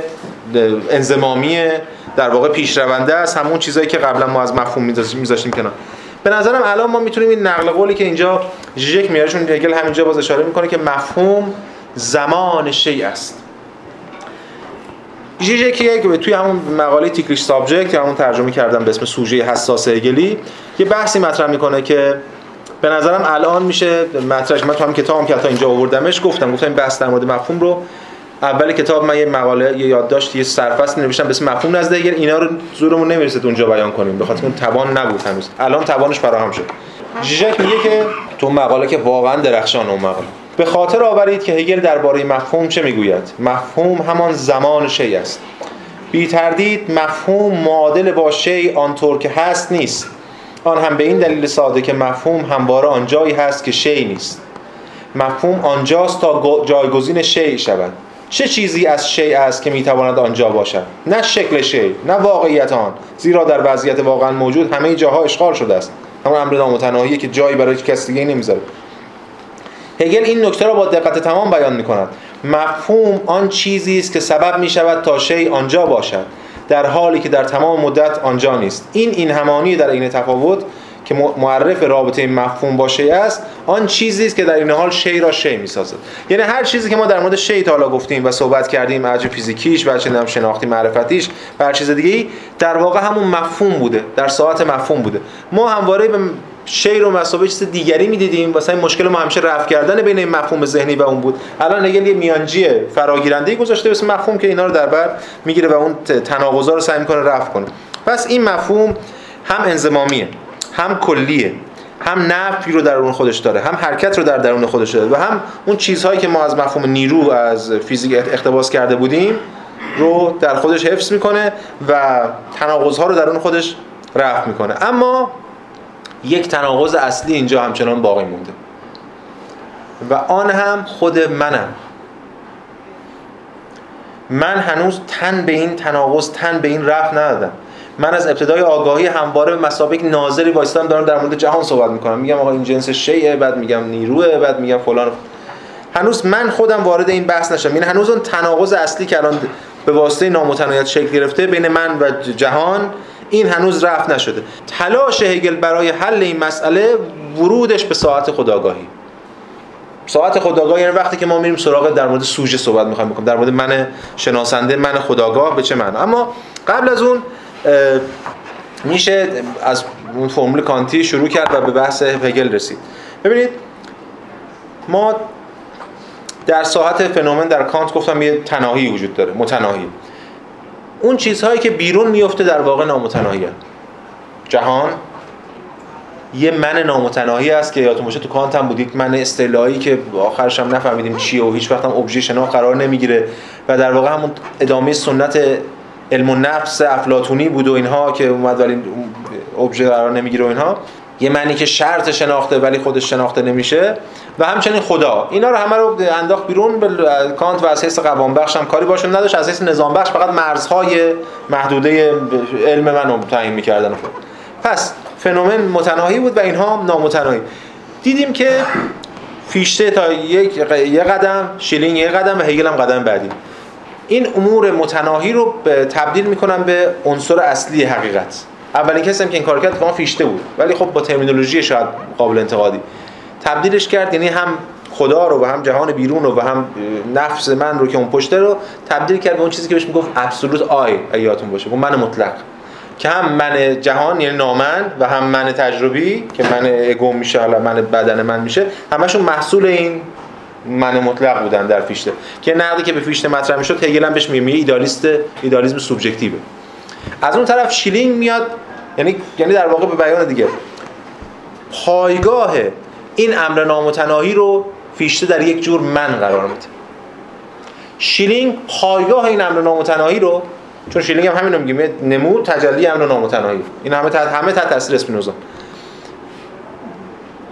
انزمامی در واقع پیشرونده است. همون چیزایی که قبلا ما از مفهوم میذاشتیم کنار. به نظرم الان ما می‌تونیم این نقل قولی که اینجا ژیژک چون هگل همینجا باز اشاره می‌کنه که مفهوم زمان شیء است. ژیژک یک توی همون مقاله تیکریش سابجکت که همون ترجمه کردم به اسم سوژه حساس هگلی یه بحثی مطرح می‌کنه که به نظرم الان میشه مطرحش من تو هم کتابم که تا اینجا آوردمش گفتم گفتم این بحث در مورد مفهوم رو اول کتاب من یه مقاله یه یادداشت یه سرفصل نوشتم به مفهوم نزد اینا رو زورمون نمی‌رسه اونجا بیان کنیم به خاطر اون توان نبود هنوز. الان توانش فراهم شد. ژیژک میگه که تو مقاله که واقعا درخشان اون مقاله. به خاطر آورید که هگل درباره مفهوم چه می‌گوید؟ مفهوم همان زمان شی است. بی تردید مفهوم معادل با شی آنطور که هست نیست. آن هم به این دلیل ساده که مفهوم همواره آنجایی هست که شی نیست. مفهوم آنجاست تا جایگزین شی شود. چه چیزی از شی است که می‌تواند آنجا باشد؟ نه شکل شی نه واقعیت آن. زیرا در وضعیت واقعا موجود همه جاها اشغال شده است. همون امر نامتناهی که جایی برای کسی دیگه نمی‌ذاره. هگل این نکته را با دقت تمام بیان می‌کند. مفهوم آن چیزی است که سبب می شود تا شی آنجا باشد. در حالی که در تمام مدت آنجا نیست. این این همانی در این تفاوت که معرف رابطه مفهوم باشه است آن چیزی است که در این حال شی را شی می‌سازد. یعنی هر چیزی که ما در مورد شی تا حالا گفتیم و صحبت کردیم از فیزیکیش و چه شناختی معرفتیش و هر چیز دیگه در واقع همون مفهوم بوده در ساعت مفهوم بوده. ما همواره به شی رو مسابقه چیز دیگری می‌دیدیم. واسه این مشکل ما همیشه رفع کردن بین این مفهوم ذهنی و اون بود. الان هگل یه میانجی فراگیرنده گذاشته به مفهوم که اینا رو در بر می‌گیره و اون تناقضا رو سعی می‌کنه رفع کنه. پس این مفهوم هم انزمامیه هم کلیه هم نفی رو در اون خودش داره هم حرکت رو در درون خودش داره و هم اون چیزهایی که ما از مفهوم نیرو از فیزیک اقتباس کرده بودیم رو در خودش حفظ می‌کنه و تناقض رو در اون خودش رفع می‌کنه. اما یک تناقض اصلی اینجا همچنان باقی مونده. و آن هم خود منم. من هنوز تن به این تناقض تن به این رفع ندادم. من از ابتدای آگاهی همواره به مسابق ناظری وایستادم دارم در مورد جهان صحبت می‌کنم. میگم آقا این جنس شیعه بعد میگم نیروه بعد میگم فلان. هنوز من خودم وارد این بحث نشم یعنی هنوز اون تناقض اصلی که الان به واسطه نامتناهیت شکل گرفته بین من و جهان این هنوز رفت نشده. تلاش هگل برای حل این مسئله ورودش به ساعت خداگاهی. ساعت خداگاه یعنی وقتی که ما میریم سراغ در مورد سوژه صحبت می‌خوایم بکنیم. در مورد من شناسنده من خداگاه به چه معنی؟ اما قبل از اون میشه از اون فرمول کانتی شروع کرد و به بحث هگل رسید. ببینید ما در ساحت فنومن در کانت گفتم یه تناهی وجود داره متناهی. اون چیزهایی که بیرون میفته در واقع نامتناهی جهان یه من نامتناهی است که یادتون باشه تو کانت هم بود یک من اصطلاحی که آخرش هم نفهمیدیم چیه و هیچ وقت هم ابژه شناخت قرار نمی‌گیره. و در واقع همون ادامه سنت علم و نفس افلاطونی بود و اینها که اومد ولی ابژه قرار نمی‌گیره و اینها. یه معنی که شرط شناخته ولی خودش شناخته نمیشه. و همچنین خدا. اینا رو همه رو انداخت بیرون به کانت و از حیث قوام بخش هم کاری باشون نداشت. از حیث نظام بخش فقط مرزهای محدوده علم من رو تعیین می‌کردن. پس فنومن متناهی بود و اینها نامتناهی. دیدیم که فیشته تا یک یه قدم شیلینگ یه قدم و هگل هم قدم بعدی. این امور متناهی رو تبدیل می‌کنن به عنصر اصلی حقیقت. اولین کسی هم که این کار کرد فیشته بود. ولی خب با ترمینولوژی شاید قابل انتقادی. تبدیلش کرد یعنی هم خدا رو و هم جهان بیرون رو و هم نفس من رو که اون پشته رو تبدیل کرد به اون چیزی که بهش می‌گفت ابسولوت آی یادتون باشه. اون من مطلق. که هم من جهان یعنی نامن و هم من تجربی که من اگو میشه حالا من بدن من میشه همشون محصول این من مطلق بودن در فیشته. که نقدی که به فیشته مطرح می‌شد هگل هم بهش میگه ایدالیست ایدالیسم سوبژکتیوه. از اون طرف شیلینگ میاد یعنی یعنی در واقع به بیان دیگه. پایگاه این امر نامتناهی رو فیشته در یک جور من قرار میده. شیلینگ پایگاه این امر نامتناهی رو چون شیلینگ هم همین رو میگه نمود تجلی امر نامتناهی. این همه تحت همه تحت تاثیر اسپینوزا.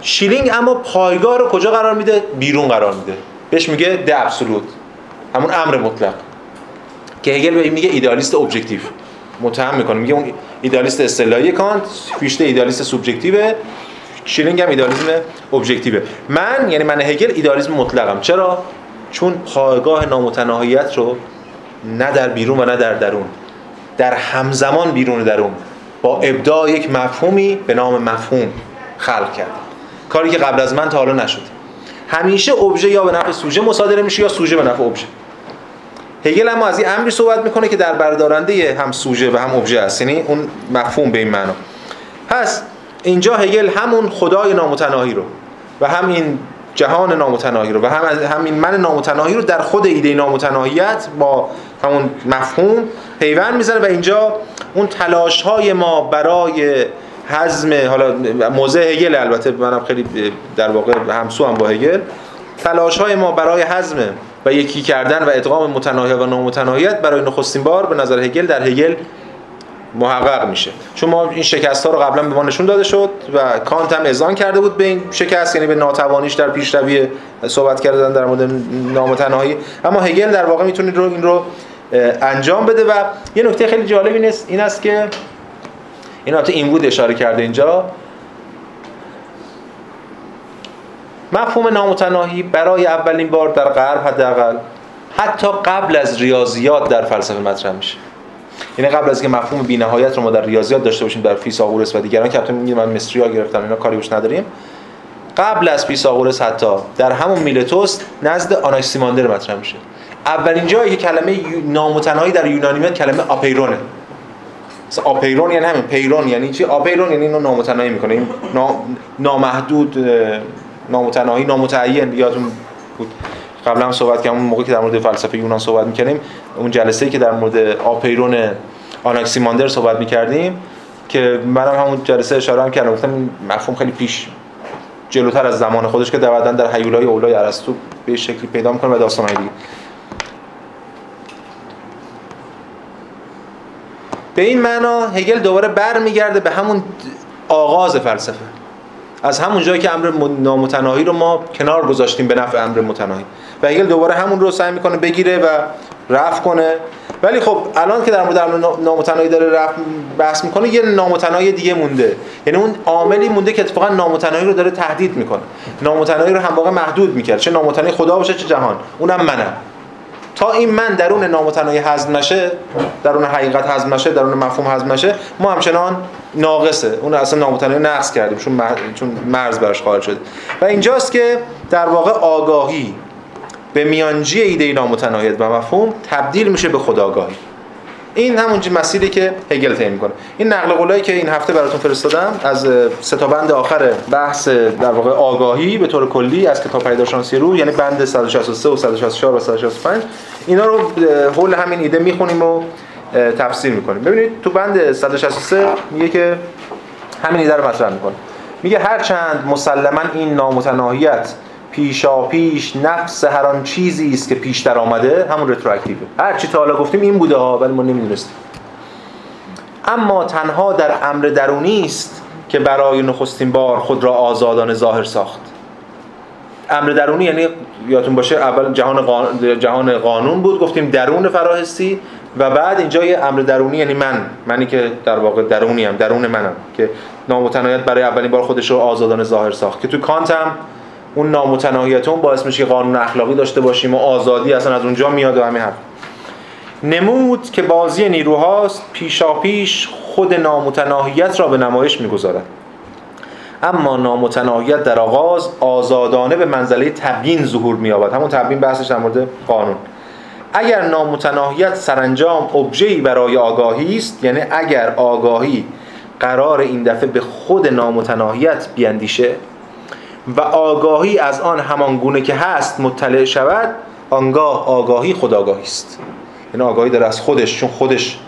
شیلینگ اما پایگاه رو کجا قرار میده؟ بیرون قرار میده. بهش میگه د همون امر مطلق. که هگل به میگه ایدالیست objective متهم می‌کنه. میگه اون ایدالیست اصطلاحی کانت فیشته ایدالیست سوبژکتیو شیلینگ هم ایدالیسم objective ه من یعنی من هگل ایدالیسم مطلقم. چرا؟ چون پایگاه نامتناهیت رو نه در بیرون و نه در درون در همزمان بیرون و درون با ابداع یک مفهومی به نام مفهوم خلق کرد. کاری که قبل از من تا حالا نشد. همیشه ابژه یا به نفع سوژه مصادره میشه یا سوژه به نفع ابژه هگل اما از این امری صحبت می‌کنه که در بردارنده هم سوژه و هم ابژه است. یعنی اون مفهوم به این معنا. پس اینجا هگل همون خدای نامتناهی رو و همین جهان نامتناهی رو و هم همین من نامتناهی رو در خود ایده نامتناهیت با همون مفهوم پیوند می‌زنه و اینجا اون تلاش های ما برای حزم حالا موضع هگل البته منم خیلی در واقع همسو هم با هگل. تلاش های ما برای حزم و یکی کردن و ادغام متناهی و نامتناهیت برای نخستین بار به نظر هگل در هگل محقق میشه. چون ما این شکست ها رو قبلا به ما نشون داده شد و کانت هم اذعان کرده بود به این شکست یعنی به ناتوانیش در پیشروی صحبت کردن در مورد نامتناهی. اما هگل در واقع می‌تونه رو این رو انجام بده و یه نکته خیلی جالب این این است که این این بود اشاره کرده اینجا. مفهوم نامتناهی برای اولین بار در غرب حداقل حتی قبل از ریاضیات در فلسفه مطرح میشه. یعنی قبل از که مفهوم بی‌نهایت رو ما در ریاضیات داشته باشیم در فیثاغورس و دیگران که البته من مصری ها گرفتم اینا کاری نداریم. قبل از فیثاغورس حتی در همون میلتوس نزد آناکسیماندر مطرح میشه. اولین جایی که کلمه نامتناهی در یونانی میاد کلمه آپیرونه. آپیرون یعنی همین پیرون یعنی چی؟ آپیرون یعنی اینو نامتناهی می‌کنه. این نامحدود نامتناهی نامتعین یادتون بود. قبلا هم صحبت کردم اون موقع که در مورد فلسفه یونان صحبت می‌کردیم اون جلسه‌ای که در مورد آپیرون آناکسیماندر صحبت می‌کردیم که منم همون جلسه اشاره هم کردم. گفتم مفهوم خیلی پیش جلوتر از زمان خودش که بعدا در هیولای اولای ارسطو به شکلی پیدا می‌کنه و داستان‌های دیگه. به این معنا هگل دوباره برمیگرده به همون آغاز فلسفه. از همون جایی که امر نامتناهی رو ما کنار گذاشتیم به نفع امر متناهی. و هگل دوباره همون رو سعی می‌کنه بگیره و رفع کنه. ولی خب الان که در مورد نامتناهی داره رفع بحث می‌کنه یه نامتناهی دیگه مونده. یعنی اون عاملی مونده که اتفاقا نامتناهی رو داره تهدید می‌کنه. نامتناهی رو هم واقع محدود می‌کرد. چه نامتناهی خدا باشه چه جهان. اونم منم. تا این من درون نامتناهی هضم نشه درون حقیقت هضم نشه درون مفهوم هضم نشه ما همچنان ناقصه. اون اصلا نامتناهی نقص کردیم چون چون مرز براش خارج شده و اینجاست که در واقع آگاهی به میانجی ایده نامتناهیت و مفهوم تبدیل میشه به خداگاهی این همون مسیری که هگل طی می‌کنه. این نقل قولایی که این هفته براتون فرستادم از سه تا بند آخر بحث در واقع آگاهی به طور کلی از کتاب پیداشانسی رو یعنی بند 163 و 164 و 165 اینا رو حول همین ایده می‌خونیم و تفسیر می‌کنیم. ببینید تو بند 163 میگه که همین ایده رو مطرح می‌کنه. میگه هرچند مسلما این نامتناهیت پیشا پیش نفس هر آن چیزی است که پیشتر آمده همون رترواکتیوه هر چی تا حالا گفتیم این بوده ها ولی ما نمی‌دونستیم. اما تنها در امر درونی است که برای نخستین بار خود را آزادانه ظاهر ساخت. امر درونی یعنی یادتون باشه اول جهان قانون, جهان قانون بود گفتیم درون فراهستی و بعد اینجا یه امر درونی یعنی من. منی که در واقع درونی هم درون منم که نامتناهیت برای اولین بار خودش رو آزادانه ظاهر ساخت. که تو کانت هم اون نامتناهیت اون باعث میشه قانون اخلاقی داشته باشیم و آزادی اصلا از اونجا میاد و همین حرف. نمود که بازی نیروهاست پیشا پیش خود نامتناهیت را به نمایش می‌گذارد. اما نامتناهیت در آغاز آزادانه به منزله تبیین ظهور می‌یابد. همون تبیین بحثش در مورد قانون. اگر نامتناهیت سرانجام ابژه‌ای برای آگاهی است یعنی اگر آگاهی قرار این دفعه به خود نامتناهیت بیاندیشه و آگاهی از آن همان گونه که هست مطلع شود آنگاه آگاهی خداگاهی است. یعنی آگاهی داره از خودش چون خودش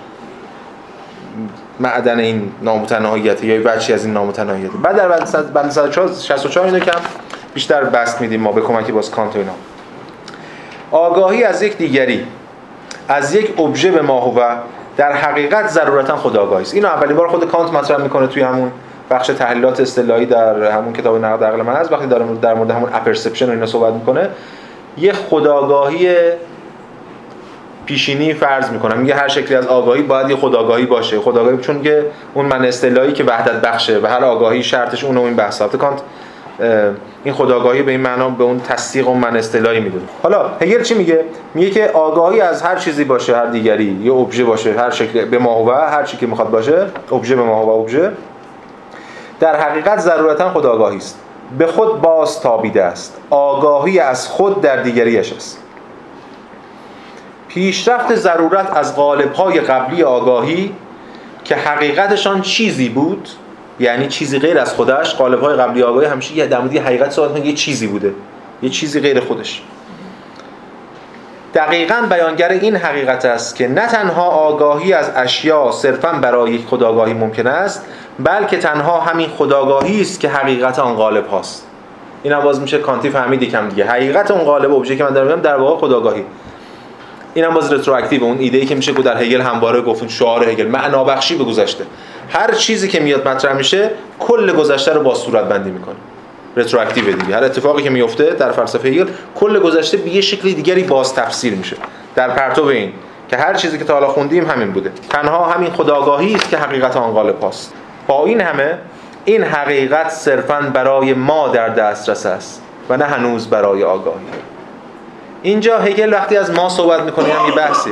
معدن این نامتناهیت یا بچی از این نامتناهیت. بعد در بند 164 اینو کم بیشتر بست میدیم ما به کمکی باز کانت اینا. آگاهی از یک دیگری از یک ابژه به ما در حقیقت ضرورتا خداگاهی است. اینو اولین بار خود کانت مطرح می‌کنه توی همون بخش تحلیلات اصطلاحی در همون کتاب نقد عقل هست. وقتی داره در مورد همون اپرسپشن و اینا صحبت می‌کنه یه خداگاهی پیشینی فرض می‌کنم. میگه هر شکلی از آگاهی باید یه خداگاهی باشه. خداگاهی چون که اون من اصطلاحی که وحدت بخشه و هر آگاهی شرطش اون این بحثات کانت این خداگاهی به این معنا به اون تصدیق اون من اصطلاحی می‌دونه حالا هگل چی میگه؟ میگه که آگاهی از هر چیزی باشه هر دیگری یه ابژه باشه هر شکل به ماهوه هر چی که می‌خواد باشه ابژه به ماهوه ابژه در حقیقت ضرورتا خداگاهی است. به خود باز تابیده است. آگاهی از خود در دیگریش است. پیشرفت ضرورت از قالب‌های قبلی آگاهی که حقیقتشان چیزی بود یعنی چیزی غیر از خودش قالب‌های قبلی آگاهی همیشه یه در مورد حقیقت صحبت یه چیزی بوده. یه چیزی غیر خودش. دقیقا بیانگر این حقیقت است که نه تنها آگاهی از اشیا صرفا برای یک خداگاهی ممکن است بلکه تنها همین خداگاهی است که حقیقت آن غالب هاست. این هم باز میشه کانتی فهمید یکم دیگه. حقیقت اون غالب ابژه که من دارم میگم در واقع خداگاهی. این هم باز رتروآکتیو اون ایده ای که میشه در هگل همواره گفتن شعار هگل. معنا بخشی به گذشته. هر چیزی که میاد مطرح میشه کل گذشته رو با صورت بندی می‌کنه. رتروآکتیو دیگه. هر اتفاقی که میفته در فلسفه هگل کل گذشته به یه شکلی دیگری باز تفسیر میشه. در پرتو این که هر چیزی که تا حالا خوندیم همین بوده. تنها همین خداگاهی است که حقیقت آن غالب هاست. با این همه این حقیقت صرفا برای ما در دسترس است و نه هنوز برای آگاهی. اینجا هگل وقتی از ما صحبت می‌کنه هم یه بحثی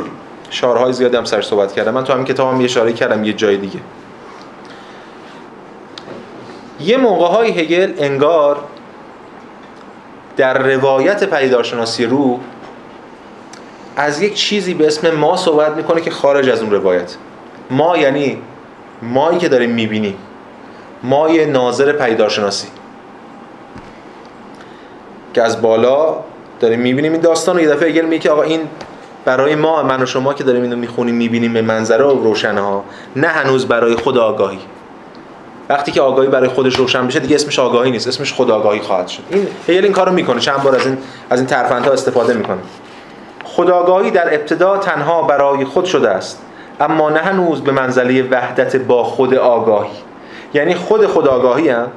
شعارهای زیادی هم سر صحبت کردم. من تو همین کتابم یه اشاره کردم یه جای دیگه. یه موقع های هگل انگار در روایت پیدارشناسی رو از یک چیزی به اسم ما صحبت می‌کنه که خارج از اون روایت. ما یعنی مایی که داریم می‌بینیم مای ناظر پیدارشناسی که از بالا داریم می‌بینیم این داستان و یه دفعه اگر میگه آقا این برای ما من و شما که داریم اینو می‌خونیم می‌بینیم به منظره و روشنه ها نه هنوز برای خود آگاهی. وقتی که آگاهی برای خودش روشن بشه دیگه اسمش آگاهی نیست اسمش خود آگاهی خواهد شد. این هیل این کارو می‌کنه. چند بار از این از این ترفندها استفاده می‌کنه. خداگاهی در ابتدا تنها برای خود شده است. اما نه هنوز به منزله وحدت با خود آگاهی. یعنی خود خداگاهی هم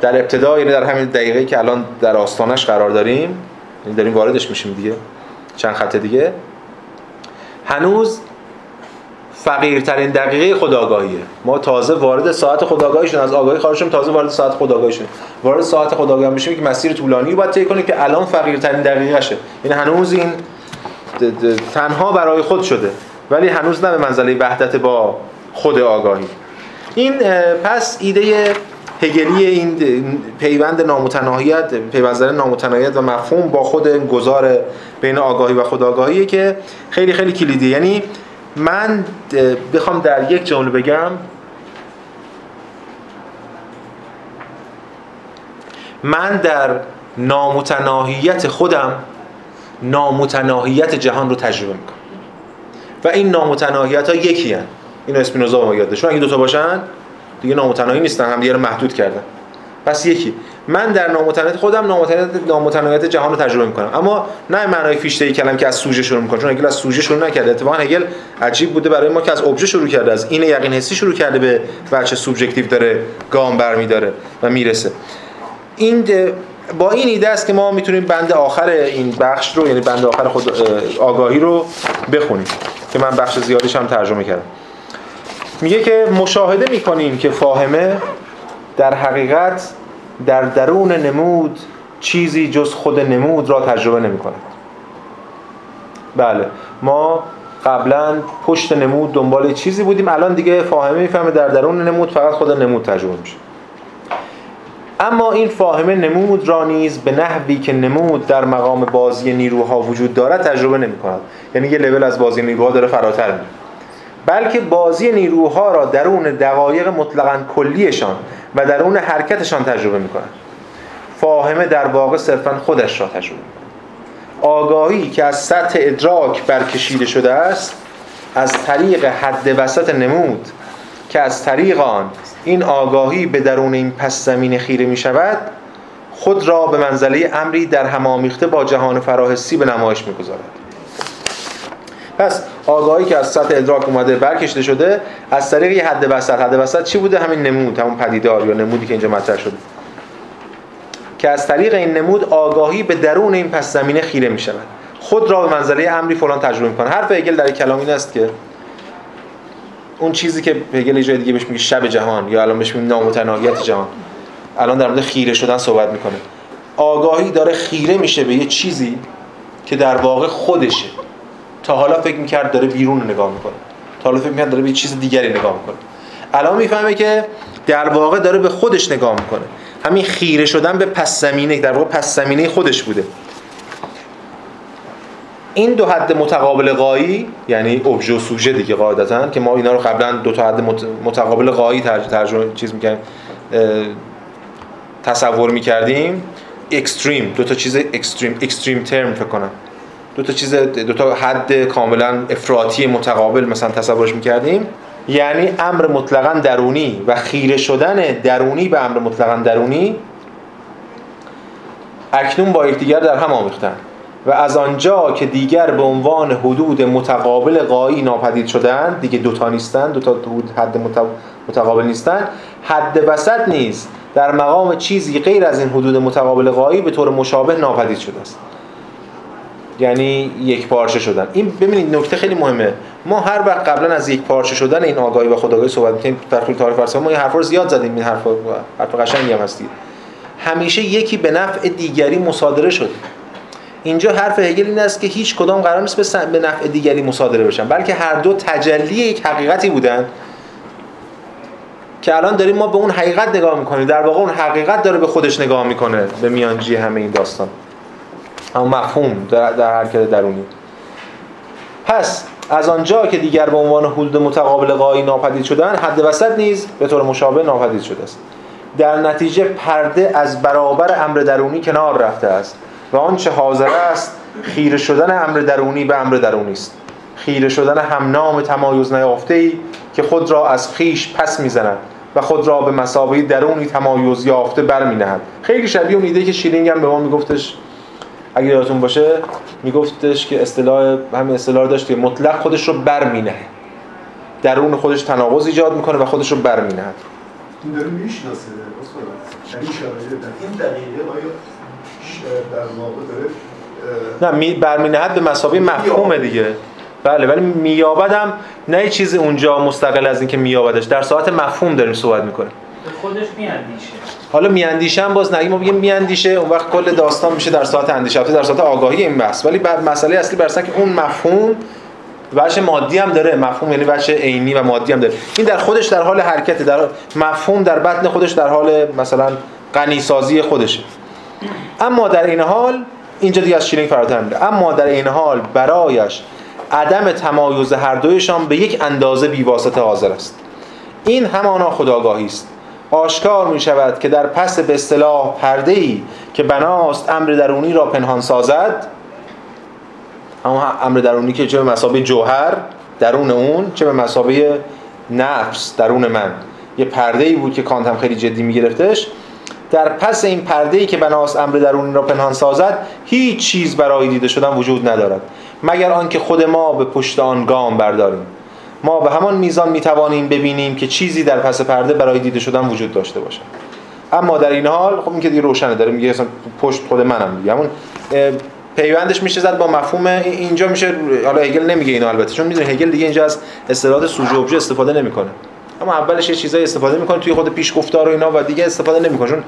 در ابتدا یعنی در همین دقیقه که الان در آستانش قرار داریم یعنی داریم واردش میشیم دیگه چند خط دیگه. هنوز فقیرترین دقیقه خداگاهیه ما تازه وارد ساعت خداگاهیشون از آگاهی خارج تازه وارد ساعت خداگاهیشون وارد ساعت خداگاهی میشیم که مسیر طولانی باید طی کنیم که الان فقیرترین دقیقشه یعنی هنوز این تنها برای خود شده. ولی هنوز نه به منزله وحدت با خود آگاهی. این پس ایده هگلی این پیوند نامتناهیت پیوندن نامتناهیت و مفهوم با خود گذار بین آگاهی و خودآگاهی که خیلی خیلی کلیدی یعنی من بخوام در یک جمله بگم. من در نامتناهیت خودم نامتناهیت جهان رو تجربه می‌کنم. و این نامتناهیت ها یکی هن. اینو اسپینوزا ما یاد چون اگه دوتا باشن دیگه نامتناهی نیستن هم دیگه رو محدود کردن. پس یکی. من در نامتناهیت خودم نامتناهیت نامتناهیت جهان رو تجربه می‌کنم. اما نه معنای فیشته ای کلم که از سوژه شروع می‌کنه چون هگل از سوژه شروع نکرده. اتفاقا هگل عجیب بوده برای ما که از ابژه شروع کرده از این یقین حسی شروع کرده به بچه سوبژکتیو داره گام برمیداره و می‌رسه. این با این ایده است که ما می‌تونیم بند آخر این بخش رو یعنی بند آخر خود آگاهی رو بخونیم. که من بخش زیادیش هم ترجمه کردم. میگه که مشاهده می‌کنیم که فاهمه در حقیقت در درون نمود چیزی جز خود نمود را تجربه نمی کند بله ما قبلا پشت نمود دنبال چیزی بودیم الان دیگه فاهمه می‌فهمه در درون نمود فقط خود نمود تجربه میشه. اما این فاهمه نمود را نیز به نحوی که نمود در مقام بازی نیروها وجود دارد تجربه نمی کند. یعنی یه لول از بازی نیروها داره فراتر میره. بلکه بازی نیروها را درون دقایق مطلقا کلیشان و درون حرکتشان تجربه می کند. فاهمه در واقع صرفا خودش را تجربه می آگاهی که از سطح ادراک برکشیده شده است از طریق حد وسط نمود که از طریق آن این آگاهی به درون این پس زمین خیره می شود خود را به منزله امری در همامیخته با جهان فراحسی به نمایش می گذارد. پس آگاهی که از سطح ادراک اومده برکشته شده از طریق یه حد وسط. حد وسط چی بوده؟ همین نمود همون پدیدار یا نمودی که اینجا مطرح شده. که از طریق این نمود آگاهی به درون این پس زمینه خیره می شود. خود را به منزله امری فلان تجربه می‌کنه حرف هگل در کلام این است که اون چیزی که هگل جای دیگه بهش میگه شب جهان یا الان بهش میگه نامتناهیت جهان. الان در مورد خیره شدن صحبت می‌کنه. آگاهی داره خیره میشه به یه چیزی که در واقع خودشه. تا حالا فکر می‌کرد داره بیرون نگاه می‌کنه. تا حالا فکر می‌کرد داره به چیز دیگری نگاه می‌کنه. الان می‌فهمه که در واقع داره به خودش نگاه می‌کنه. همین خیره شدن به پس زمینه در واقع پس زمینه خودش بوده. این دو حد متقابل قایی یعنی ابژه و سوژه دیگه قاعدتا که ما اینا رو قبلا دو تا حد متقابل قایی ترجمه چیز می‌کنیم تصور می‌کردیم. اکستریم دو تا چیز اکستریم اکستریم ترم فکر کنم. دو تا چیز دو تا حد کاملا افراطی متقابل مثلا تصورش می‌کردیم. یعنی امر مطلقا درونی و خیره شدن درونی به امر مطلقا درونی اکنون با یکدیگر در هم آمیختن. و از آنجا که دیگر به عنوان حدود متقابل قایی ناپدید شدن دیگه دوتا نیستن دوتا حد متقابل نیستن. حد وسط نیست. در مقام چیزی غیر از این حدود متقابل قایی به طور مشابه ناپدید شده است. یعنی یک پارچه شدن. این ببینید نکته خیلی مهمه. ما هر وقت قبلا از یک پارچه شدن این آگاهی و خداگاهی صحبت می‌کنیم در طول تاریخ فلسفه ما این حرفا رو زیاد زدیم این حرفا حرف قشنگی هم هستی همیشه یکی به نفع دیگری مصادره شده اینجا حرف هگل این است که هیچ کدام قرار نیست به نفع دیگری مصادره بشن بلکه هر دو تجلی یک حقیقتی بودن که الان داریم ما به اون حقیقت نگاه می‌کنیم. در واقع اون حقیقت داره به خودش نگاه می‌کنه به میانجی همه این داستان. اما مفهوم در, در حرکت درونی. پس از آنجا که دیگر به عنوان حدود متقابل قایی ناپدید شدن حد وسط نیز به طور مشابه ناپدید شده است. در نتیجه پرده از برابر امر درونی کنار رفته است. و آنچه حاضر است خیره شدن امر درونی به امر درونی است. خیره شدن همنام تمایز نیافته ای که خود را از خیش پس می‌زند و خود را به مسابقه درونی تمایز یافته برمینهد. خیلی شبیه اون ایده که شیرینگ هم به ما میگفتش. اگه یادتون باشه میگفتش که اصطلاح همین اصطلاح داشت که مطلق خودش رو برمینه درون خودش تناقض ایجاد می‌کنه و خودش رو برمینهد این داره می‌شناسه این شرایط در این دقیقه آیا در واقع داره نه برمینهد به مسابقه مفهومه دیگه. بله ولی میابدم نه چیز اونجا مستقل از اینکه میابدش در ساعت مفهوم داریم صحبت می‌کنیم. خودش میاندیشه. حالا میاندیشم باز نگیم ما بگیم میاندیشه. اون وقت کل داستان میشه در ساعت اندیشه. در ساعت آگاهی این بحث. ولی بعد مسئله اصلی برسن که اون مفهوم بچه مادی هم داره. مفهوم یعنی بچه عینی و مادی هم داره. این در خودش در حال حرکت در مفهوم در بطن خودش در حال مثلا غنی سازی خودشه. اما در این حال اینجا دیگه از شیرینگ فراتر میره اما در این حال برایش عدم تمایز هر دویشان به یک اندازه بیواسطه حاضر است. این همانا خداگاهی است. آشکار می شود که در پس به اصطلاح پرده ای که بناست امر درونی را پنهان سازد. اما امر درونی که چه به مسابه جوهر درون اون چه به مسابه نفس درون من. یه پرده ای بود که کانت هم خیلی جدی میگرفتش. در پس این پرده ای که بناست امر درونی را پنهان سازد هیچ چیز برای دیده شدن وجود ندارد مگر آنکه خود ما به پشت آن گام برداریم. ما به همان میزان می‌توانیم ببینیم که چیزی در پس پرده برای دیده شدن وجود داشته باشد. اما در این حال خب این که دیگه روشنه داره میگه اصلا پشت خود منم دیگه. همون پیوندش میشه زد با مفهوم اینجا میشه حالا هگل نمیگه اینو البته چون می‌دونی هگل دیگه اینجا از اصطلاحات سوژه استفاده نمی‌کنه. اما اولش یه چیزایی استفاده می‌کنه توی خود پیش گفتار و اینا و دیگه استفاده نمی‌کنه چون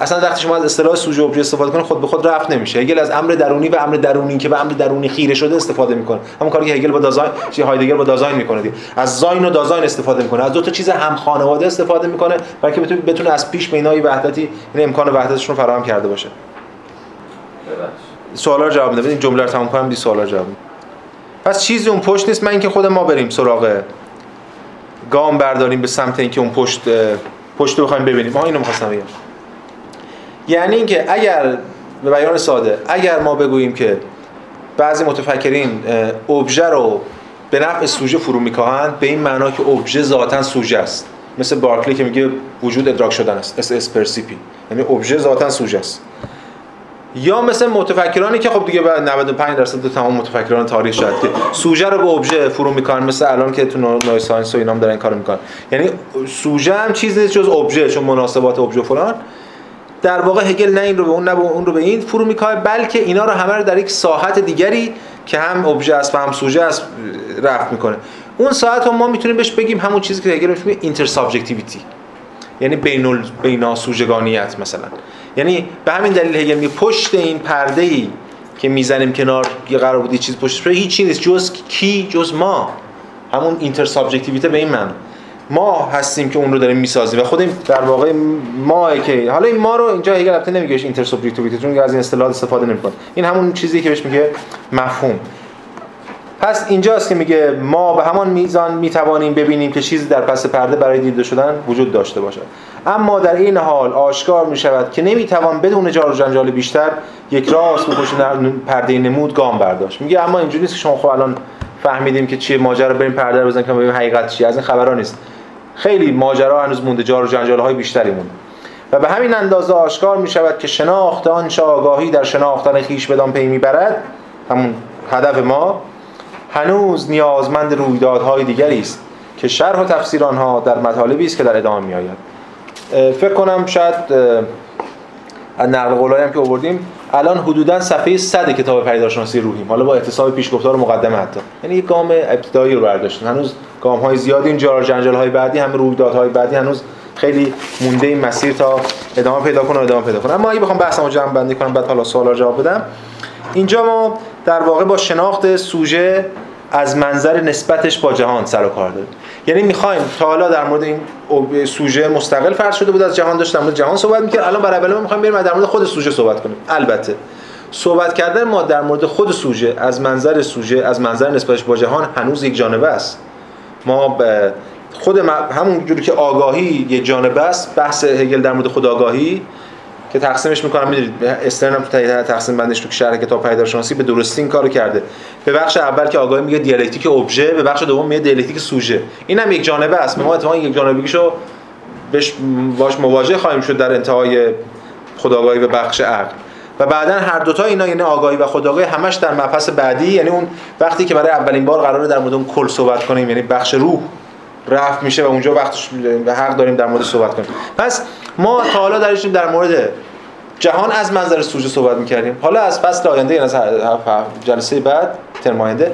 اصلا وقتی شما از اصطلاح سوژه ابژه استفاده کنید خود به خود رفت نمیشه. هگل از امر درونی و امر درونی که به امر درونی خیره شده استفاده می‌کنه. همون کاری که هگل با دازاین چی هایدگر با دازاین می‌کنه دیگه. از زاین و دازاین استفاده می‌کنه. از دو تا چیز هم خانواده استفاده می‌کنه برای که بتونه بتونه از پیش به اینای وحدتی این امکان وحدتشون فراهم کرده باشه. سوالا رو جواب بده این جمله رو تموم کنم بعدی سوالا جواب پس چیزی اون پشت نیست. من اینکه خود ما بریم سراغ گام برداریم به سمت اینکه اون پشت پشت رو بخوایم ببینیم. ما اینو می‌خواستم بگم. یعنی اینکه اگر به بیان ساده اگر ما بگوییم که بعضی متفکرین ابژه رو به نفع سوژه فرو میکاهند به این معنا که ابژه ذاتا سوژه است. مثل بارکلی که میگه وجود ادراک شدن است esse est percipi یعنی ابژه ذاتا سوژه است. یا مثل متفکرانی که خب دیگه بعد 95 درصد تمام متفکران تاریخ شد که سوژه رو به ابژه فرو می‌کنن مثل الان که تو نوروساینس و اینام دارن کارو می‌کنن. یعنی سوژه هم چیزی نیست جز ابژه چون مناسبات ابژه فلان. در واقع هگل نه این رو به اون نه به اون رو به این فرو میکاهه بلکه اینا رو همه رو در یک ساحت دیگری که هم ابژه است و هم سوژه است رفع می‌کنه. اون ساحت رو ما می‌تونیم بهش بگیم همون چیزی که هگل میگه intersubjectivity یعنی بین بیناسوژگانیت مثلا. یعنی به همین دلیل هگل میگه پشت این پرده ای که می‌زنیم کنار یه قرار بودی چیز پشت هیچ نیست. جز کی؟ جز ما. همون intersubjectivité به این معنی. ما هستیم که اون رو داریم می‌سازیم و خود در واقع ما که حالا این ما رو اینجا هگل البته نمیگه intersubjectivité چون از این اصطلاح استفاده نمی‌کنه. این همون چیزی که بهش میگه مفهوم. پس اینجاست که میگه ما به همان میزان می‌توانیم ببینیم که چیزی در پس پرده برای دیده شدن وجود داشته باشد. اما در این حال آشکار می شود که نمی‌توان بدون جار و جنجال بیشتر یک راست به پشت پرده نمود گام برداشت. میگه اما اینجوری نیست که شما خب الان فهمیدیم که چیه ماجرا بریم پرده رو بزنیم که ببینیم حقیقت چیه. از این خبرا نیست. خیلی ماجرا هنوز مونده جار و جنجال های بیشتری مونده. و به همین اندازه آشکار می شود که شناخت آن آگاهی در شناختن خیش بدان پی می‌برد همون هدف ما هنوز نیازمند رویدادهای دیگری است که شرح و تفسیر آنها در مطالبی است که در ادامه می آید فکر کنم شاید از نقل قولایی هم که آوردیم الان حدودا صفحه 100 کتاب پیداشناسی روحیم. حالا با احتساب پیشگفتار مقدمه حتی. یعنی یک گام ابتدایی رو برداشتیم. هنوز گام های زیادی این جار جنجال های بعدی هم رویدادهای بعدی هنوز خیلی مونده این مسیر تا ادامه پیدا کنه و ادامه پیدا کنه. اما اگه بخوام بحثمو جمع بندی کنم بعد حالا سوالا جواب بدم. اینجا ما در واقع با شناخت سوژه از منظر نسبتش با جهان سر و کار داریم یعنی می‌خوایم تا حالا در مورد این سوژه مستقل فرض شده بود از جهان داشت در مورد جهان صحبت می‌کرد. الان برای اول می‌خوایم بریم در مورد خود سوژه صحبت کنیم. البته صحبت کردن ما در مورد خود سوژه از منظر سوژه از منظر نسبتش با جهان هنوز یک جانبه است. ما خود همون جوری که آگاهی یک جانبه است بحث هگل در مورد خود آگاهی که تقسیمش می‌کنم می‌دونید استرن هم تو تقسیم بندش تو شرح کتاب پیداشناسی به درستی این کارو کرده. به بخش اول که آگاهی میگه دیالکتیک ابژه به بخش دوم میگه دیالکتیک سوژه. اینم یک جانبه است. ما اتفاقا یک جانبگیشو بهش باش مواجه خواهیم شد در انتهای خداگاهی به بخش عقل. و بعدا هر دوتا اینا یعنی آگاهی و خداگاهی همش در مبحث بعدی یعنی اون وقتی که برای اولین بار قراره در مورد اون کل صحبت کنیم یعنی بخش روح. رفت میشه و اونجا وقتش حق داریم در مورد صحبت کنیم. پس ما تا حالا داشتیم در مورد جهان از منظر سوژه صحبت می‌کردیم. حالا از فصل آینده یعنی از جلسه بعد ترم آینده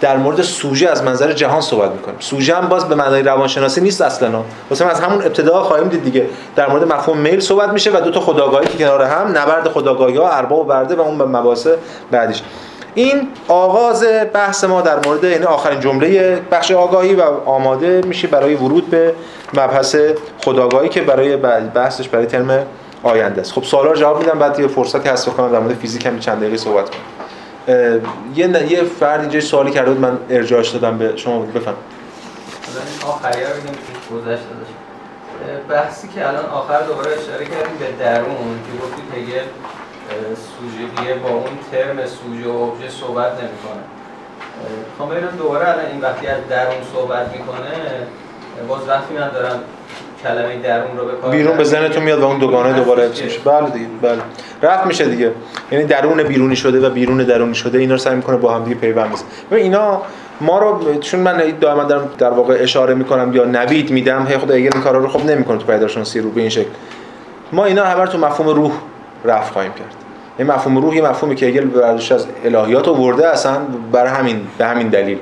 در مورد سوژه از منظر جهان صحبت می‌کنیم. سوژه هم باز به معنای روانشناسی نیست اصلا. واسه از همون ابتدا خواهیم دید دیگه. در مورد مفهوم میل صحبت میشه و دو تا خداگاهی که کنار هم نبرد خداگاهی ها ارباب و برده و اون مباحث بعدیش. این آغاز بحث ما در مورد یعنی آخرین جمله بخش آگاهی و آماده میشه برای ورود به مبحث خداگاهی که برای بحثش برای ترم آینده است. خب سوالا جواب میدم بعد یه فرصتی هست بکنم در مورد فیزیک هم چند دقیقه صحبت کنم. یه یه فرد اینجا سوالی کرده بود من ارجاعش دادم به شما بفهم آخری گذشته بحثی که الان آخر دوباره اشاره کردیم به درون که گفتید هگل سوژگیه با اون ترم سوژه و ابژه صحبت نمی‌کنه. خب ببینم دوباره الان این وقتی از درون صحبت می‌کنه باز وقتی من دارم کلمه درون رو به بیرون به ذهنتون میاد و اون دوگانه دوباره حفظ میشه. بله دیگه بله. رفت میشه دیگه. یعنی درون بیرونی شده و بیرون درونی شده اینا رو سعی می‌کنه با هم دیگه پیوند بزنه. اینا ما رو چون من دائما دارم در واقع اشاره می‌کنم یا نوید میدم هی خدا این کارا رو خب نمی‌کنه تو پیداشناسی رو به این شکل. ما اینا همه تو مفهوم روح رفت خواهیم کرد. این مفهوم روح یه مفهومی که هگل برداشت از الهیات آورده اصلا برای همین به همین دلیل.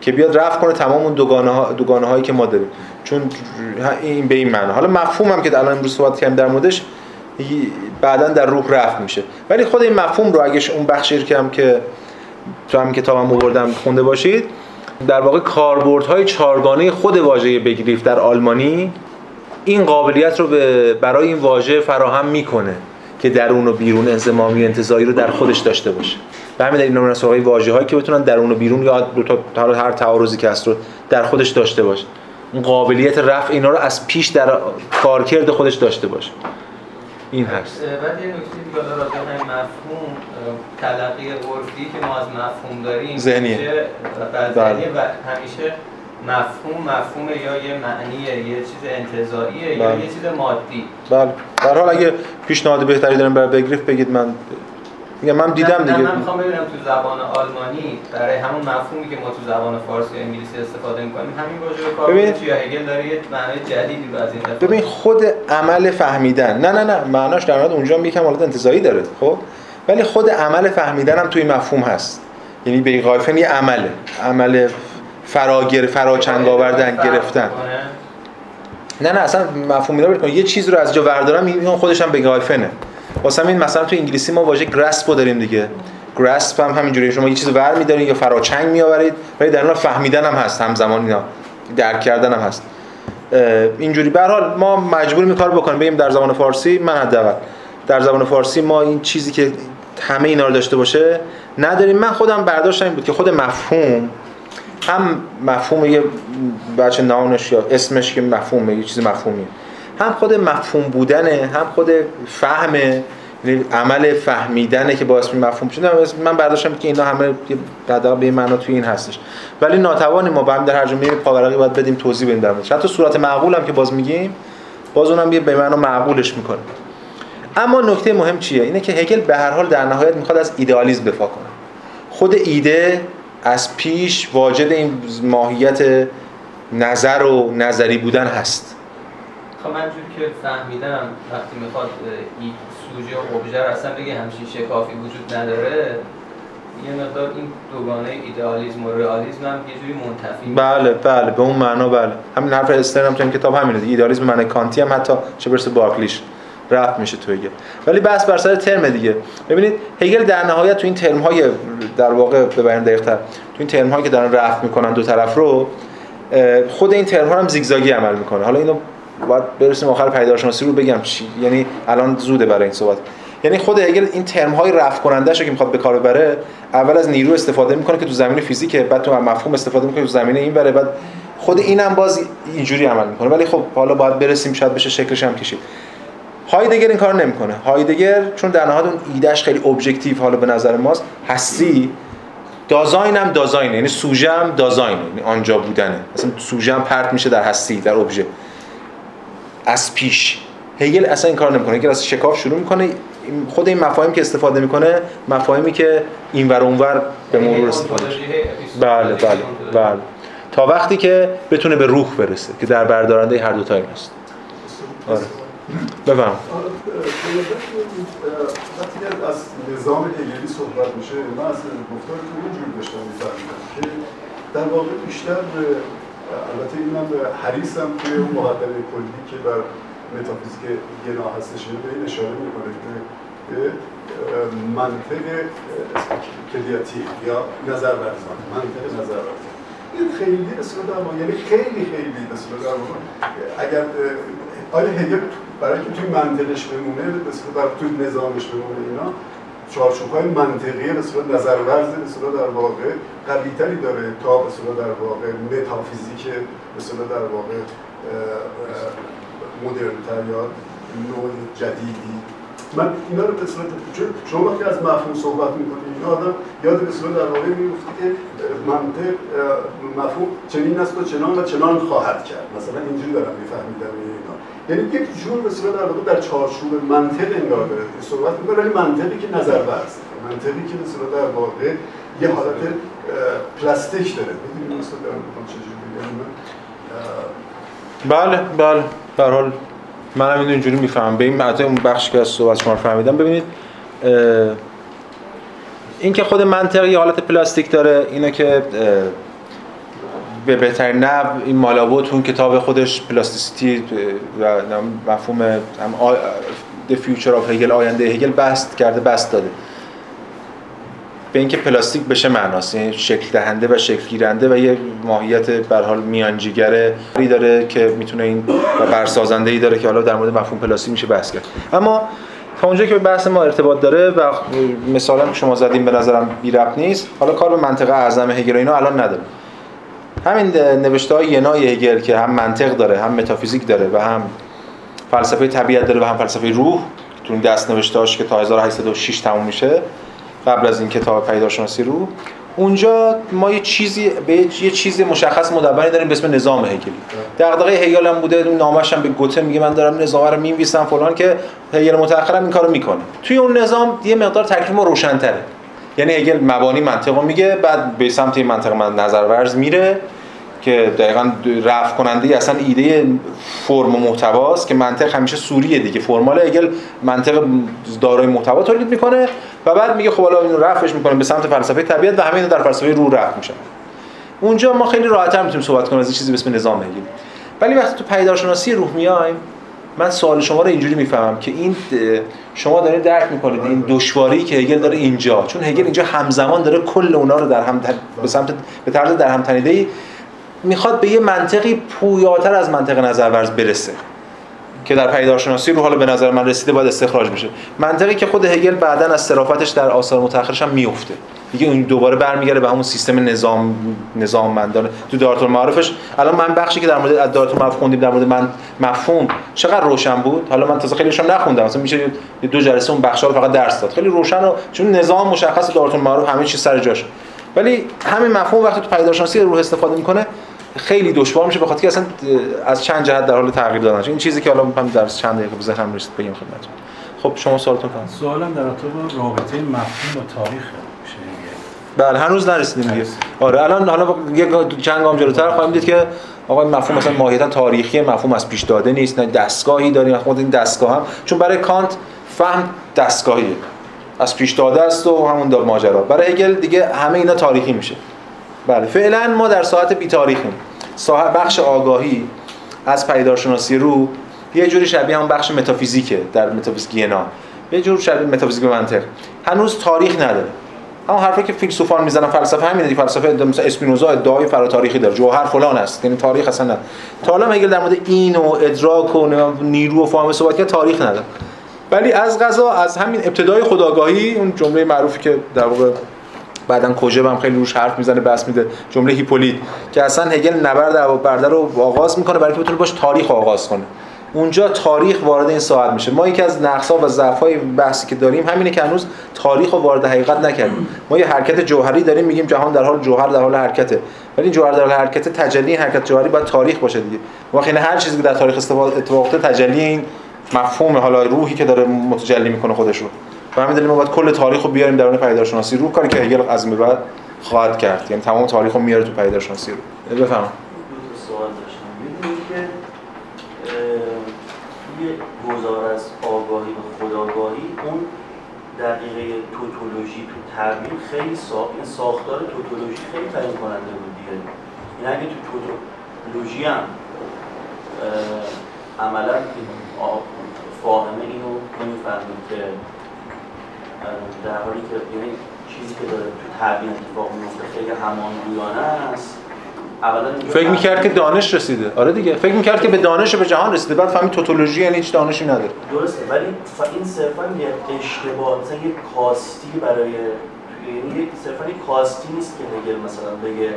که بیاد رفت کنه تمام اون دوگانه, ها، دوگانه هایی که ما داریم. چون این به این معنی حالا مفهوم که الان امروز صحبت کردیم در موردش بعدا در روح رفت میشه. ولی خود این مفهوم رو اگه اون بخشی که هم که تو هم کتابم آوردم خونده باشید در واقع کاربردهای چارگانه خود واژه بگریف در آلمانی این قابلیت رو برای این واژه فراهم می‌کنه. که درون و بیرون انضمامی و انتزاعی رو در خودش داشته باشه. به همین دلیل نمونه سوالی واژه هایی که بتونن درون و بیرون یا دو تا هر تعارضی که هست رو در خودش داشته باشه. اون قابلیت رفع اینا رو از پیش در کارکرد خودش داشته باشه. این هست. بعد یه نکته دیگه راجع به مفهوم تلقی عرفی که ما از مفهوم داریم ذهنیه. بله. و همیشه مفهوم مفهوم یا یه معنیه یه چیز انتزاعیه یا بله. یه چیز مادی. بله. در حال اگه پیشنهاد بهتری داریم برای بگریف بگید من میگم من دیدم دیگه. من می‌خوام ببینم تو زبان آلمانی برای همون مفهومی که ما تو زبان فارسی و انگلیسی استفاده می‌کنیم همین واژه رو کار ببین یا هگل داره یه معنی جدیدی رو از این ببین خود عمل فهمیدن. نه نه نه معناش در مورد اونجا یکم حالت انتزاعی داره خب؟ ولی خود عمل فهمیدن هم توی مفهوم هست. یعنی به یه عمله. عمل فراگر فراچنگ آوردن گرفتن. نه نه اصلا مفهوم اینا یه چیز رو از جا بردارم این خودش هم بگایفنه واسه این مثلا تو انگلیسی ما واژه گراسپ داریم دیگه. گراسپ هم همینجوری شما یه چیز ور می‌دارید یا فراچنگ میآورید ولی در اون فهمیدن هم هست همزمان اینا. درک کردن هم هست. اینجوری. به حال ما مجبور کار بکنیم. بگیم در زبان فارسی. من حداقل در زبان فارسی ما این چیزی که همه اینا رو داشته باشه نداریم. من خودم برداشتم بود که خود مفهوم هم مفهوم یه بچه نامش یا اسمش که مفهومه یه چیز مفهومیه هم خود مفهوم بودنه هم خود فهمه. یعنی عمل فهمیدنه که باعث مفهوم شده من برداشتم که اینا همه در به معنا توی این هستش. ولی ناتوانی ما هم در هر جمله پاورقی باید بدیم توضیح بدیم در موردش حتی صورت معقول هم که باز میگیم باز اونم یه به معنا معقولش می‌کنه. اما نکته مهم چیه؟ اینه که هگل به هر حال در نهایت می‌خواد از ایدئالیسم دفاع کنه. خود ایده از پیش واجد این ماهیت نظر و نظری بودن هست. خب من که فهمیدم وقتی می‌خواد این سوژه و ابژه اصلا بگه همچین شکافی وجود نداره یه مقدار این دوگانه ایدئالیسم و رئالیسم هم یه جوری منتفی بله بله به اون معنا بله. همین حرف استرن هم تو این کتاب همینه. ایدئالیسم معنی کانتی هم حتی چه برسه بارکلیش رفت میشه تو هگل. ولی بحث بر سر ترم دیگه. ببینید هگل در نهایت تو این ترم های در واقع به بیان دقیق تر تو این ترم هایی که دارن رفت می‌کنن دو طرف رو خود این ترم ها هم زیگزاگی عمل می‌کنه. حالا اینو باید برسیم آخر پیدارشناسی رو بگم چی. یعنی الان زوده برای این صحبت. یعنی خود هگل این ترم های رفع کننده که می‌خواد به کار ببره اول از نیرو استفاده می‌کنه که تو زمین فیزیکه بعد تو مفهوم استفاده می‌کنه تو زمینه این بره بعد خود اینم باز اینجوری عمل می‌کنه. ولی خب حالا باید برسیم شاید بشه شکلش هم کشید. هایدگر این کار نمی‌کنه. هایدگر چون در نهایت اون ایدهش خیلی objective حالا به نظر ماست. هستی؟ دازاین هم دازاینه. یعنی سوژه هم دازاینه. یعنی آنجا بودنه. مثلا سوژه هم پرت میشه در هستی در ابژه از پیش. هگل اصلا این کار نمی‌کنه. هگل از شکاف شروع می‌کنه. خود این مفاهیم که استفاده می‌کنه مفاهیمی که این ور اونور به مرور استفاده بله بله بله. تا وقتی که بتونه به روح برسه که در بردارنده هر دو تا است آره. بفهم وقتی از نظام هگلی صحبت میشه من از گفتار تو اونجور داشتم میفهمیدم که در واقع بیشتر البته اینم حریصم توی اون مقدمه کلی که بر متافیزیک گنا هستش به این اشاره می‌کنه که منطق کلیاتی یا نظر ورزان منطق نظر ورزان این خیلی اصلا در یعنی خیلی خیلی اصلا در اگر آیا هگل برای که توی منطقش بمونه برای توی نظامش بمونه اینا چارچوب های منطقی به صورت نظرورز به صورت در واقع قوی تری داره تا به صورت در واقع متافیزیک به صورت در واقع مدرنتر یا نوع جدیدی. من اینا رو به صورت چون شما وقتی از مفهوم صحبت می‌کنید اینا آدم یاد به صورت در واقع میفته که منطق مفهوم چنین است و چنان و چنان خواهد کرد. مثلا اینجوری دارم میفهمیدم یعنی یک جور به صورت در واقع در چارچوب منطق انگار داره. صحبت می‌کنه ولی منطقی که نظر برز منطقی که به صورت در واقع یه حالت پلاستیک داره. می‌دونید مثلا دارم چجوری بگم؟ بله بله. در حال منم اینو اینجوری می‌فهمم. به این اون بخش که از صحبت شما فهمیدم. ببینید این که خود منطق یه حالت پلاستیک داره اینه که به بهترین نحو این مالاوو تو اون کتاب خودش plasticity و مفهوم هم The Future of Hegel آینده هگل بسط کرده بسط داده. به اینکه پلاستیک بشه معناست یعنی شکل دهنده و شکل گیرنده و یه ماهیت به حال میانجیگره داره که می‌تونه این و برسازنده ای داره که حالا در مورد مفهوم پلاستیک میشه بحث کرد. اما تا اونجا که بحث ما ارتباط داره و مثلا شما زدیم به نظرم بی نیست حالا کار به منطقه اعظم هگل اینا الان نداره همین نوشته های ینای هگل که هم منطق داره هم متافیزیک داره و هم فلسفه طبیعت داره و هم فلسفه روح تو این دست نوشتهاش که تا 1806 تموم میشه قبل از این کتاب پیداشناسی رو. اونجا ما یه چیزی به یه چیزی مشخص مدبری داریم به اسم نظام هگلی. دغدغه هگل هم بوده اون نامش هم به گوته میگه من دارم نظام رو می‌نویسم فلان که هگل متأخرم این کارو می‌کنه. توی اون نظام یه مقدار تکلیف روشن‌تره. یعنی هگل مبانی منطقو میگه بعد به سمت این منطق من نظر ورز میره. که دقیقا رفع کننده اصلا ایده فرم و محتواست که منطق همیشه سوریه دیگه. فرمال اگل منطق دارای محتوا تولید می‌کنه و بعد میگه خب حالا اینو رفعش می‌کنه به سمت فلسفه طبیعت و همین در فلسفه روح رفع میشه. اونجا ما خیلی راحت‌تر می‌تونیم صحبت کنیم از چیزی به اسم نظام هگل. ولی وقتی تو پیدارشناسی روح میایم من سوال شما رو اینجوری می‌فهمم که این شما دارید درک می‌کنید این دشواری که هگل داره اینجا. چون هگل اینجا همزمان داره کل اونا رو در هم به سمت به طرز در هم تنیده می‌خواد به یه منطقی پویاتر از منطق نظرورز برسه. که در پیدارشناسی رو حالا به نظر من رسیده باید استخراج بشه. منطقی که خود هگل بعدا از صرافتش در آثار متأخرش هم میفته دیگه اون دوباره برمیگره به همون سیستم نظام نظام مندانه تو دارت المعارفش الان من بخشی که در مورد دارت المعارف خوندیم در مورد من مفهوم چقدر روشن بود؟ حالا من تازه خیلیشون نخوندم. مثلا میشه دو جلسه اون بخشا رو فقط درس داد. خیلی روشن و چون نظام مشخص دارت المعارف همه چیز سر جاش ولی همین مفهوم وقتی تو پیدارشناسی روح استفاده می‌کنه خیلی دشوار میشه بخاطر که اصلا از چند جهت در حال تغییر دادن. این چیزی که حالا من در چند دقیقه به ذهنم رسید بگم خدمتتون خب شما سوالتون کنید سوالم در رابطه با رابطه مفهوم و تاریخ بله هنوز نرسیدیم دیگه. آره الان حالا یک چند گام جلوتر خواهیم دید که آقا این مفهوم مثلا ماهیتا تاریخی مفهوم از پیش داده نیست نه دستگاهی داریم. خود این دستگاه هم چون برای کانت فهم دستگاهیه. از پیش داده است و همون داد ماجرا. برای هگل دیگه همه اینا تاریخی میشه. بله. فعلا ما در ساعت بی تاریخیم. ساعت بخش آگاهی از پیدارشناسی رو یه جوری شبیه هم بخش متافیزیکه در متافیزیک ینا یه جور شبیه متافیزیک منطق. هنوز تاریخ نداره. اما حرفی که فیلسوفان می‌زنن فلسفه همینه فلسفه مثلا اسپینوزا ادعای فراتاریخی داره. جوهر فلان است. یعنی تاریخ اصلا نه تا حالا میگه در مورد این و ادراک و نیرو و فهم صحبت که تاریخ نداره. ولی از غذا از همین ابتدای خداگاهی اون جمله معروفی که در واقع بعدا کوژب هم خیلی روش حرف می‌زنه بس میده. جمله هیپولیت که اصلا هگل نبرد برده رو آغاز می‌کنه برای اینکه بتونه باش تاریخ آغاز کنه. اونجا تاریخ وارد این ساعت میشه. ما یکی از نقصا و ضعف‌های بحثی که داریم همینه که هنوز تاریخ رو وارد حقیقت نکردیم. ما یه حرکت جوهری داریم میگیم جهان در حال جوهر در حال حرکته. ولی جوهر در حال حرکت تجلی حرکت جوهری باید تاریخ باشه دیگه. واقعا هر چیزی که در تاریخ اتفاق تجلی این مفهوم حالا روحی که داره متجلی می‌کنه خودش رو. و همین دلیل ما باید کل تاریخ رو بیاریم درون پیدارشناسی رو کاری که هگل از این بعد خواهد کرد. یعنی تمام تاریخ رو میاره تو پیدارشناسی رو. بفهم سوال داشتم. که توی گذار از آگاهی و خداگاهی اون دقیقه توتولوژی تو تعبیر خیلی ساخت این ساختار توتولوژی خیلی تعیین کننده بود دیگه. این اگه تو توتولوژی هم عملا فاهمه اینو نمی‌فهمید که در حالی که یعنی چیزی که داره تو تعبیر اتفاق میفته خیلی همانگویانه است. فکر می‌کرد که دانش رسیده. آره دیگه. فکر می‌کرد که به دانش و به جهان رسیده. بعد فهمید توتولوژی یعنی هیچ دانشی نداره. درسته. ولی این صرفا یه اشتباه. مثلا یه کاستی برای یعنی صرفا یک کاستی نیست که هگل مثلا بگه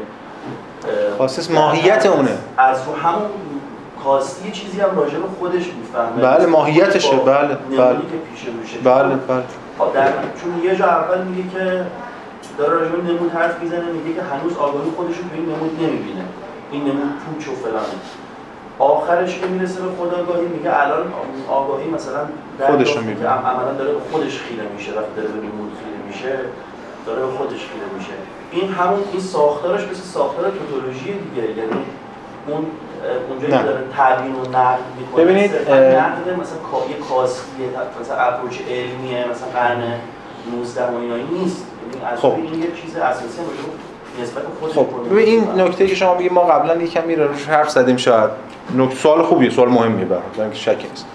خاصیت ماهیت اونه. از رو همون کاستی یه چیزی هم راجع به خودش می‌فهمه. بله، ماهیتشه، بله، بله. که پیش روشه. بله بله. خب در چون یه جا اول میگه که داره راجع به نمود حرف می‌زنه میگه که هنوز آگاهی خودش رو این نمود نمی‌بینه. این نمود پوچ و فلانه. آخرش که می‌رسه به خداگاهی میگه الان آگاهی مثلا در خودش رو می‌بینه. عملا داره به خودش خیره میشه وقتی داره به نمود خیره میشه داره به خودش خیره میشه. این همون این ساختارش مثل ساختار توتولوژی دیگه یعنی اون اونجایی که. داره تبیین و نقد می‌کنه ببینید، نقد مثلا یه کاسیه مثلا اپروچ علمیه مثلا قرن 19 و اینایی نیست. یعنی از خب. این یه چیز اساسی نسبت خب. ببین این نکته که شما میگید ما قبلا یه کمی روش حرف زدیم شاید. نکته سوال خوبیه سوال مهمیه برام. اینکه شکی نیست.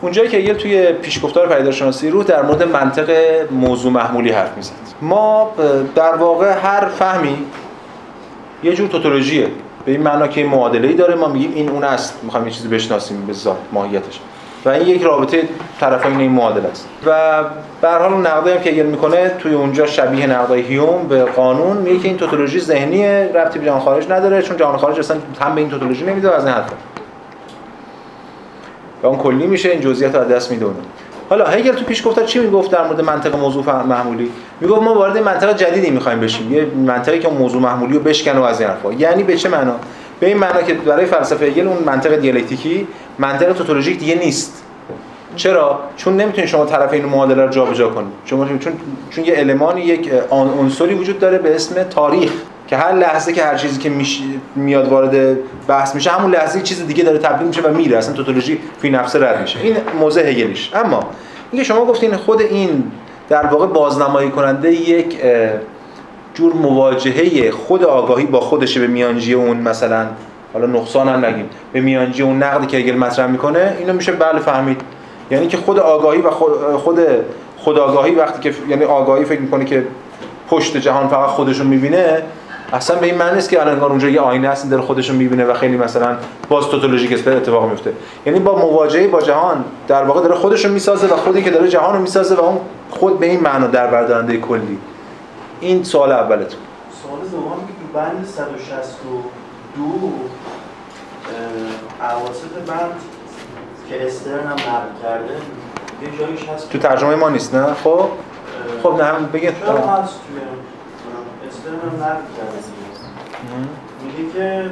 اونجایی که هگل توی پیشگفتار پدیدارشناسی روح در مورد منطق موضوع محمولی حرف می‌زد. ما در واقع هر فهمی یه جور توتولوژیه. به این معنا که معادله ای داره. ما میگیم این اون است. می‌خوایم یه چیزی بشناسیم به ذات ماهیتش. و این یک رابطه طرفین این معادله است. و به هر حال نقدی هم که هگل می‌کنه توی اونجا شبیه نقدای هیوم به قانون میگه که این توتولوژی ذهنیه ربطی به جهان خارج نداره. چون جهان خارج اصلا هم به این توتولوژی نمیده از این حرفا و اون کلی میشه این جزئیات رو از دست میده حالا هگل تو پیش گفتار چی می‌گفت در مورد منطق موضوع محمولی؟ می‌گفت ما وارد منطق جدیدی می‌خوایم بشیم. یه منطقی که موضوع محمولی رو بشکنه و از این حرفا. یعنی به چه معنا؟ به این معنا که برای فلسفه هگل اون منطق دیالکتیکی منطق توتولوژیک دیگه نیست. چرا؟ چون نمی‌تونید شما طرف این معادله رو جابجا کنید. شما چون چون یه المانی یک عنصری وجود داره به اسم تاریخ. که هر لحظه که هر چیزی که میش... میاد وارد بحث میشه همون لحظه چیز دیگه داره تبدیل میشه و میره. اصلا توتولوژی فی نفسه رد میشه. این موضع هگلیش. اما اینکه شما گفتین خود این در واقع بازنمایی کننده یک جور مواجهه خود آگاهی با خودشه به میانجی اون مثلا حالا نقصان هم نگیم. به میانجی اون نقدی که هگل مطرح می‌کنه اینو میشه بله فهمید. یعنی که خود آگاهی و خود خود خودآگاهی وقتی که یعنی آگاهی فکر می‌کنه که پشت جهان فقط خودش رو می‌بینه اصلا به این معنی نیست که الان انگار اونجا یه آینه هست داره خودش رو می‌بینه و خیلی مثلا باز توتولوژیک است اتفاق میفته یعنی با مواجهه با جهان در واقع داره خودش رو می‌سازه و خودی که داره جهان رو می‌سازه و اون خود به این معنا در بردارنده کلی. این سوال اولتون. سوال دوم که تو بند 162 اه، اواسط بند که استرن هم نقل کرده یه جاییش هست تو ترجمه ما نیست نه؟ خب؟ خب نه هم بگید هم نقل کرده. میگه که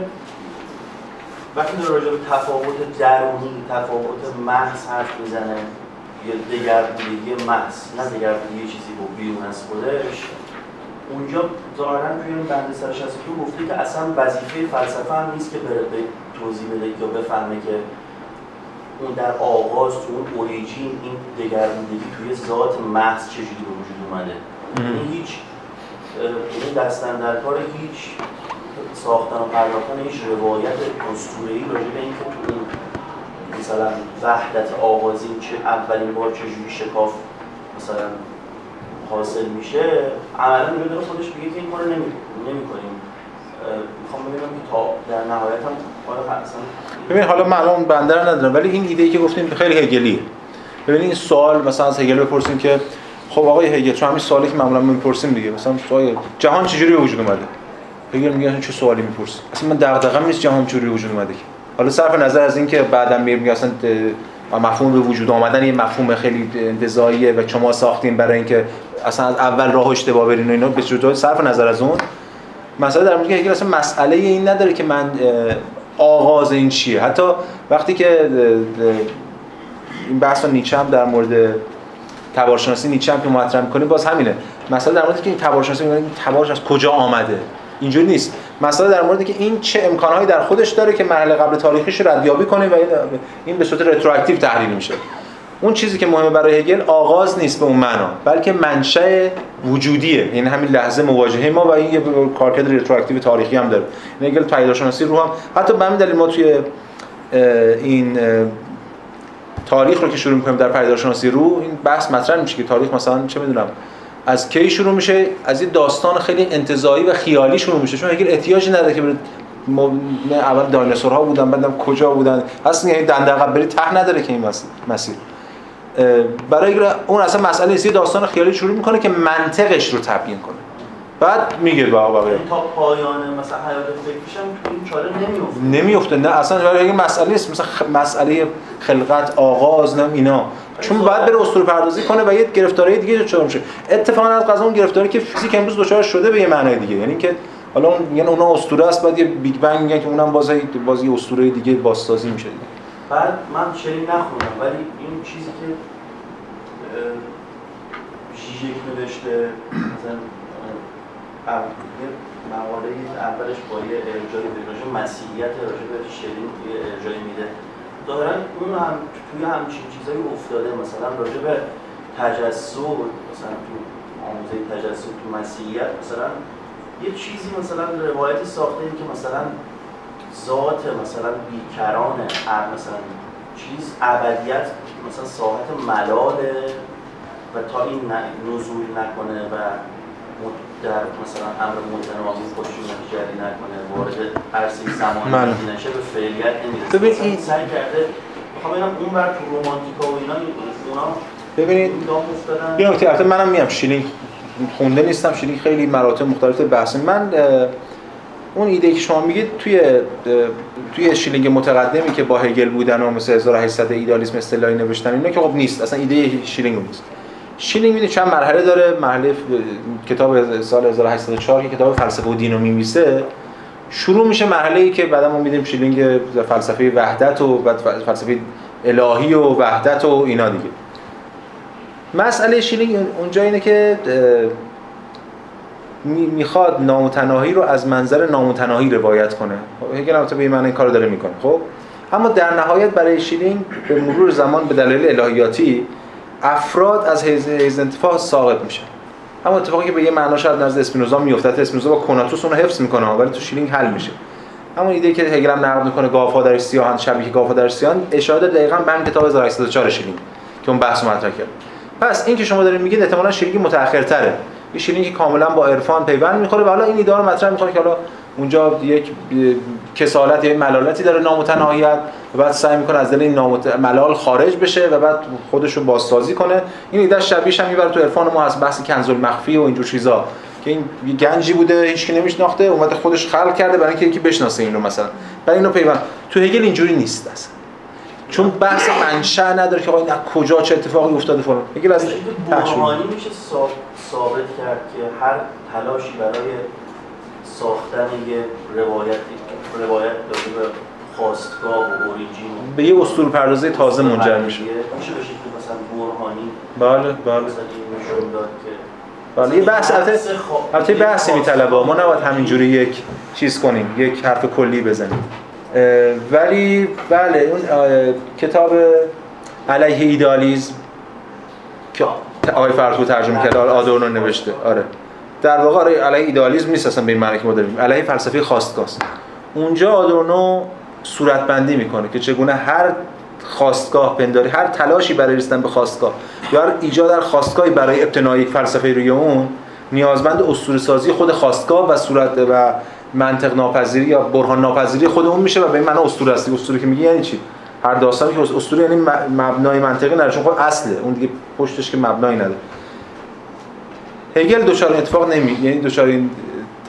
وقتی داره راجع به تفاوت درونی تفاوت محض حرف می‌زنه یه دگرگونی محض نه دگرگونی چیزی با بیرون از خودش. اونجا ظاهرا توی این بند 162 گفته که اصلا وظیفه فلسفه هم نیست که بره به توضیح بده یا بفهمه که اون در آغاز تو اون اوریجین این دگرگونی توی ذات محض چجوری به وجود اومده. یعنی هیچ این دستن در کار هیچ ساختن و پرداختن هیچ روایت اسطوره‌ای راجع به اینکه تو اون مثلا وحدت آغازین چه اولین بار چجوری شکاف مثلا حاصل میشه عملا میگه داره خودش میگه که این کارو نمی نمی‌کنیم. می‌خوام ببینم که تا در نهایت هم آیا ببین حالا من الان بنده رو ندارم ولی این ایده ای که گفتیم خیلی هگلیه. ببین این سوال مثلا از هگل بپرسیم که خب آقای هگل چون همین سوالی که معمولا می‌پرسیم دیگه مثلا سوال جهان چجوری به وجود اومده؟ هگل میگه چه سوالی می‌پرسی؟ اصلا من دغدغه‌م نیست جهان چجوری به وجود اومده حالا صرف نظر از اینکه بعدا میگه اصلا مفهوم به وجود آمدن یه مفهوم خیلی انتزاعیه و شما ساختین برای اینکه اصلا از اول راه اشتباه برین و اینا. به جدا صرف نظر از اون مسئله در مورد هگل اصلا مسئله این نداره که من آغاز این چیه. حتی وقتی که این بحث نیچه هم در مورد تبارشناسی نیچه هم که مطرح می‌کنه باز همینه. مسئله در مورد که این تبارشناسی میگه این تبارش از کجا آمده؟ اینجوری نیست. مسئله در مورد که این چه امکانهایی در خودش داره که مرحله قبل تاریخیش رو ردیابی کنه و این- به صورت رتروآکتیو تحلیل میشه. اون چیزی که مهمه برای هگل آغاز نیست به اون معنا بلکه منشأ وجودیه. یعنی همین لحظه مواجهه ما و این یه کارکرد رتروآکتیو تاریخی هم داره. یعنی هگل پیداشناسی رو هم حتی به همین دلیل ما توی این تاریخ رو که شروع می‌کنیم در پیداشناسی رو این بحث مطرح میشه که تاریخ مثلا چه می‌دونم از کی شروع میشه؟ از یه داستان خیلی انتزاعی و خیالی شروع میشه. چون هگل احتیاجی نداره که ما اول دایناسورها بودن بعدم کجا بودن؟ اصلا یعنی دنده عقب بری ته نداره که این مسیر. برای اون اصلا مسئله یه داستان خیالی شروع می‌کنه که منطقش رو تبیین کنه. بعد میگه آقا تا پایان مثلا حیات فکریش هم این چاره نمیفته نمیفته نه اصلا برای این مسئله نیست مثلا مسئله خلقت آغاز نه اینا. چون بعد بره اسطوره پردازی کنه و یه گرفتاری دیگه دچار میشه. اتفاقا از قضا اون گرفتاری که فیزیک امروز دچار شده به یه معنی دیگه. یعنی که حالا اون یعنی اونها اسطوره است بعد یه بیگ بنگ میگن که اونم باز باز یه اسطوره دیگه بازسازی میشه دیگه. بعد من چنین نخونم ولی این چیزی که ژیژک نوشته مثلا مقاله اولش با یه ارجای به راجع مسیحیت راجع به شیرین یه ارجای میده. ظاهرا اون هم توی همچین چیزایی افتاده مثلا راجع به تجسد مثلا تو آموزه تجسد تو مسیحیت مثلا یه چیزی مثلا روایتی ساخته که مثلا ذات مثلا بیکران مثلا چیز ابدیت مثلا ساحت ملاله و تا این نزول نکنه و در مثلا امر متناقض خودشون نتیجه نکنه وارد عرصه زمانی نشه به فعلیت نمی‌رسه. ببین این سعی کرده می‌خوام ببینم اون بر تو رومانتیکا و اینا اونا ببینید یه نکته البته منم میام شلینگ خونده نیستم شلینگ خیلی مراتب مختلف بحث من اون ایده که شما میگید توی توی شلینگ متقدمی که با هگل بودن و مثل 1800 ایدالیسم استعلایی نوشتن اینا که خب نیست اصلا ایده شلینگ نیست. شلینگ می‌دونی چند مرحله داره. مرحله کتاب سال 1804 که کتاب فلسفه و دین رو می‌نویسه شروع میشه مرحله ای که بعدا ما میگیم شلینگ فلسفه وحدت و بعد فلسفه الهی و وحدت و اینا دیگه. مسئله شلینگ اونجا اینه که می‌خواد نامتناهی رو از منظر نامتناهی روایت کنه. هگل البته به این کارو داره می‌کنه. خب اما در نهایت برای شلینگ به مرور زمان به دلیل الهیاتی افراد از حیز انتفاع ساقط میشن. اما اتفاقی که به یه معنا شاید نزد اسپینوزا میفته اسپینوزا با conatus اون حفظ می‌کنه ولی تو شلینگ حل میشه. اما ایده که هگل هم نقد می‌کنه گاوها در سیاهن شبیه گاوها در سیاهن اشاره دقیقاً به کتاب 1804 شلینگ که اون بحث مطرح کرد. پس این که شما دارید میگید احتمالاً شلینگ متأخرتره. یه شلینگ کاملا با عرفان پیوند می‌خوره و حالا این ایده رو مطرح می‌کنه که حالا اونجا یک کسالت یا ملالتی داره نامتناهیت و بعد سعی می‌کنه از دل این نامت... ملال خارج بشه و بعد خودش رو بازسازی کنه. این ایده شبیهش هم می‌بره تو عرفان ما از بحث کنز المخفی و اینجور چیزا. که این گنجی بوده هیچ کی نمیشناخته اومده خودش خلق کرده برای اینکه یکی بشناسه اینو مثلا. برای اینو پیوند. تو هگل اینجوری نیست اصلا. چون بحث منشأ نداره که آقا این کجا چه اتفاقی افتاده فلان. هگل از میشه ثابت کرد که هر تلاشی برای ساختن یه روایت روایت به خواستگاه و اوریجین. به یه اسطوره پردازی تازه منجر میشه. میشه بشه که مثلا برهانی بله بله. بله یه بحث البته بحثی میطلبه. ما نباید همینجوری یک چیز کنیم یک حرف کلی بزنیم. ولی بله اون کتاب علیه ایدالیزم که آقای فرزو ترجمه کرده آدورنو نوشته. آره. در واقع آره علیه ایدالیسم نیست اصلا به این معنی که ما داریم. علیه فلسفه خواستگاست. اونجا آدورنو صورتبندی می‌کنه که چگونه هر خواستگاه پنداری هر تلاشی برای رسیدن به خواستگاه یا هر ایجاد در خواستگاهی برای ابتنای فلسفه روی اون نیازمند اسطوره سازی خود خواستگاه و صورت و منطق ناپذیری یا برهان ناپذیری خود اون میشه و به این معنی اسطوره است. اسطوره که میگه یعنی چی؟ هر داستانی که اسطوره یعنی مبنای منطقی نداره چون خود اصله. اون دیگه پشتش که مبنایی نداره. هگل دوچار اتفاق نمی یعنی دوچار این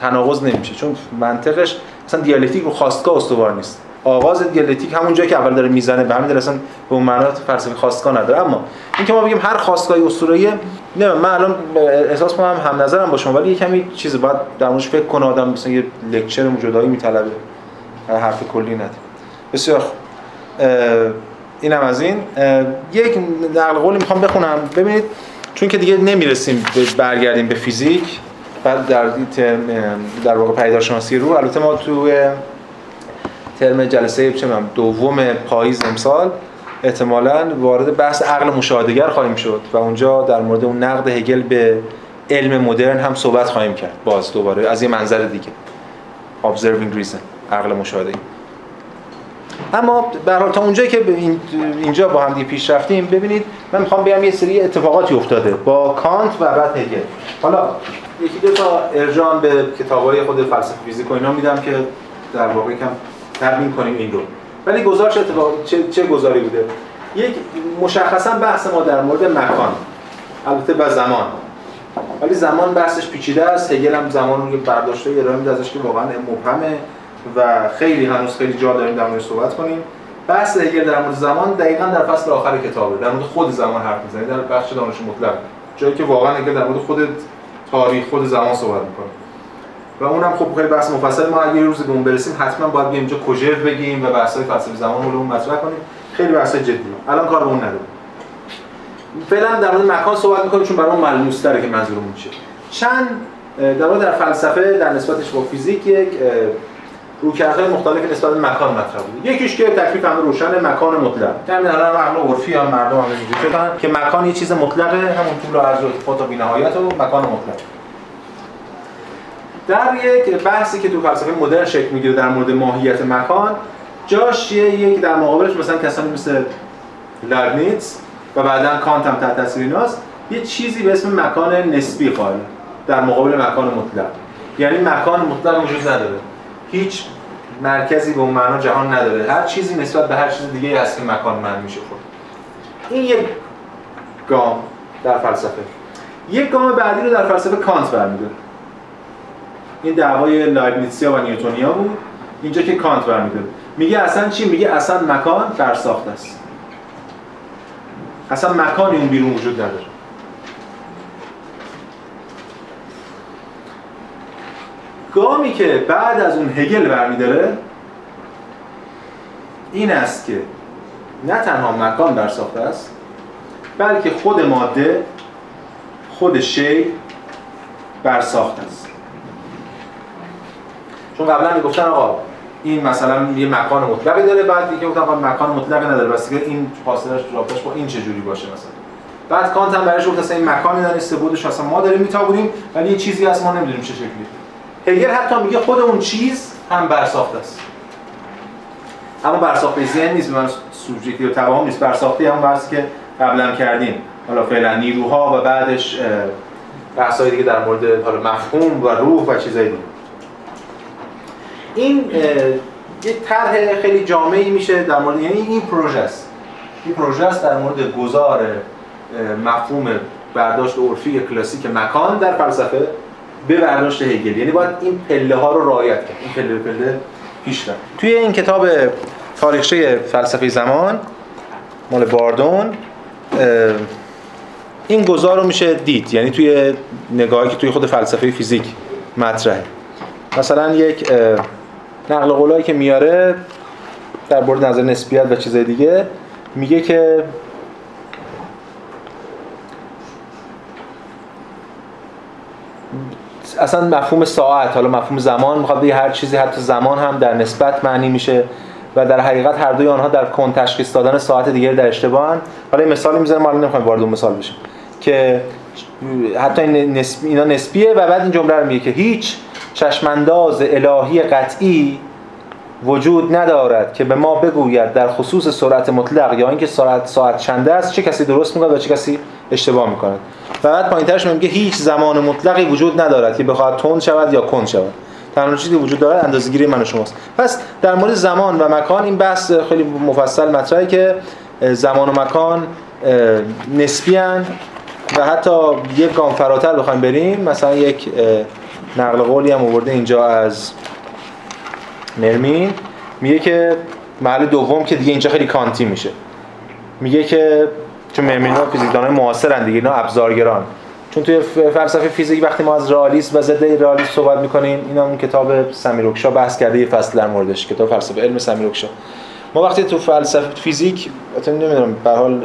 تناقض نمیشه. چون منطقش مثلا دیالکتیک رو خواستگاه استوار نیست. آغاز دیالکتیک همون جایی که اول داره می‌زنه به همین دلیل اصلا به اون معنا فلسفه خواستگاه نداره. اما این که ما بگیم هر خواستگاهی اسطوره‌ای نه من الان احساس کنم هم نظرم با شما ولی یه کمی چیز باید در موردش فکر کنه آدم مثلا یه لکچر جدایی میطلبه. حرف کلی نده بسیار اینم از این. یک نقل قولی می‌خوام بخونم. ببینید چون که دیگه نمی‌رسیم برگردیم به فیزیک بعد در ترم در واقع پیدارشناسی رو البته ما تو ترم جلسه چه دوم پاییز امسال احتمالا وارد بحث عقل مشاهدگر خواهیم شد و اونجا در مورد اون نقد هگل به علم مدرن هم صحبت خواهیم کرد. باز دوباره از یه منظر دیگه. Observing reason عقل مشاهده. اما به تا اونجایی که اینجا با هم دیگه پیش رفتیم ببینید من می‌خوام بگم یه سری اتفاقاتی افتاده با کانت و بعد هگل. حالا یکی دو تا ارجاع به کتابای خود فلسفه فیزیک و اینا میدم که در واقع کم تبیین کنیم این رو. ولی گزارش اتفاق چه, چه گزاری بوده؟ یک مشخصا بحث ما در مورد مکان. البته به زمان. ولی زمان بحثش پیچیده است. هگل هم زمان رو برداشته ارائه میده ازش که واقعا مبهمه و خیلی هنوز خیلی جا داریم در موردش صحبت کنیم. بحث هگل در مورد زمان دقیقا در فصل آخر کتابه. در مورد خود زمان حرف می‌زنه. در بخش دانش مطلق. جایی که واقعا هگل در مورد خود تاریخ خود زمان صحبت می‌کنه. و اونم خب خیلی بحث مفصل. ما اگه یه روز به اون برسیم حتما باید بیایم اینجا کوژر بگیم و بحث‌های فلسفه زمان رو مطرح کنیم. خیلی بحث جدی الان کار اون نداریم. فعلا در مورد مکان صحبت می‌کنیم چون برای ملموس تره که منظورمون چیه. چند در در فلسفه در نسبتش با فیزیک یک رویکردهای مختلفی نسبت به مکان مطرح بود. یکیش که تکلیف همه روشن مکان مطلق. همین الان عقل عرفی هم مردم هم اینجوری. که مکان یه چیز مطلقه همون طول و عرض و ارتفاع تا بی‌نهایت و مکان مطلق. در یک بحثی که تو فلسفه مدرن شکل می‌گیره در مورد ماهیت مکان جاش یک در مقابلش مثلا کسانی مثل لایبنیتس و بعدا کانت هم تحت تاثیر ایناست یه چیزی به اسم مکان نسبی قائل در مقابل مکان مطلق. یعنی مکان مطلق وجود نداره. هیچ مرکزی به اون معنا جهان نداره. هر چیزی نسبت به هر چیز دیگه هست که مکان من میشه خود این یک گام در فلسفه. یک گام بعدی رو در فلسفه کانت برمیداره. این دعوای لایبنیتسیا و نیوتونیا بود. اینجا که کانت برمیداره. میگه اصلا چی؟ میگه اصلا مکان برساخته است. اصلا مکانی اون بیرون وجود نداره. گامی که بعد از اون هگل برمیداره این است که نه تنها مکان برساخته است بلکه خود ماده خود شی برساخته است. چون قبلا می‌گفتن آقا این مثلا یه مکان مطلقی داره بعد دیگه گفتن مکان مطلقی نداره. بس که این فاصلهش رابطش با این چه جوری باشه مثلا؟ بعد کانت هم برایش گفت اصلا این مکانی نداره بودش اصلا ما داریم میتابونیم ولی یه چیزی هست ما نمی‌دونیم چه شکلی. هگل حتی میگه خود اون چیز هم برساخته است. اما برساخته ذهن نیست من سوژکتیو توهم نیست. برساخته هم بحثی که قبلا کردیم. حالا فعلا نیروها و بعدش بحث‌های دیگه در مورد حالا مفهوم و روح و چیزای دیگه این یه طرح خیلی جامعی میشه در مورد یعنی این پروژه است. این پروژه است در مورد گذار مفهوم برداشت عرفی کلاسیک مکان در فلسفه. به برداشت هگل. یعنی باید این پله ها رو رعایت کرد. این پله پله پیش رفت. توی این کتاب تاریخچه فلسفه زمان مال باردون این گذار رو میشه دید. یعنی توی نگاهی که توی خود فلسفه فیزیک مطرحه. مثلا یک نقل قولایی که میاره در مورد نظر نسبیت و چیزای دیگه میگه که اصلا مفهوم ساعت حالا مفهوم زمان می‌خواد بگه هر چیزی حتی زمان هم در نسبت معنی میشه و در حقیقت هر دوی آنها در کن تشخیص دادن ساعت دیگر در اشتباهن حالا این مثالی می‌ذارم ما نمی‌خوایم وارد اون مثال بشیم که حتی این نسب... اینا نسبیه و بعد این جمله رو میگه که هیچ چشمانداز الهی قطعی وجود ندارد که به ما بگوید در خصوص سرعت مطلق یا اینکه ساعت ساعت چنده است چه کسی درست می‌کنه و چه کسی اشتباه می‌کند و بعد پایینترش میگه هیچ زمان مطلقی وجود ندارد که بخواد تند شود یا کند شود. تنها چیزی وجود دارد اندازه‌گیری من و شماست. پس در مورد زمان و مکان این بحث خیلی مفصل مطرحه که زمان و مکان نسبی و حتی یک گام فراتر بخوایم بریم. مثلا یک نقل قولی هم آورده اینجا از نرمین میگه که محل دوم که دیگه اینجا خیلی کانتی میشه. میگه که چون ها فیزیکدانای معاصرن دیگه اینا ابزارگران. چون توی فلسفه فیزیک وقتی ما از رئالیسم و ضد رئالیسم صحبت می‌کنیم اینا اون کتاب سمیروکشا بحث کرده یه فصل در موردش کتاب فلسفه علم سمیروکشا ما وقتی تو فلسفه فیزیک نمی‌دونم به حال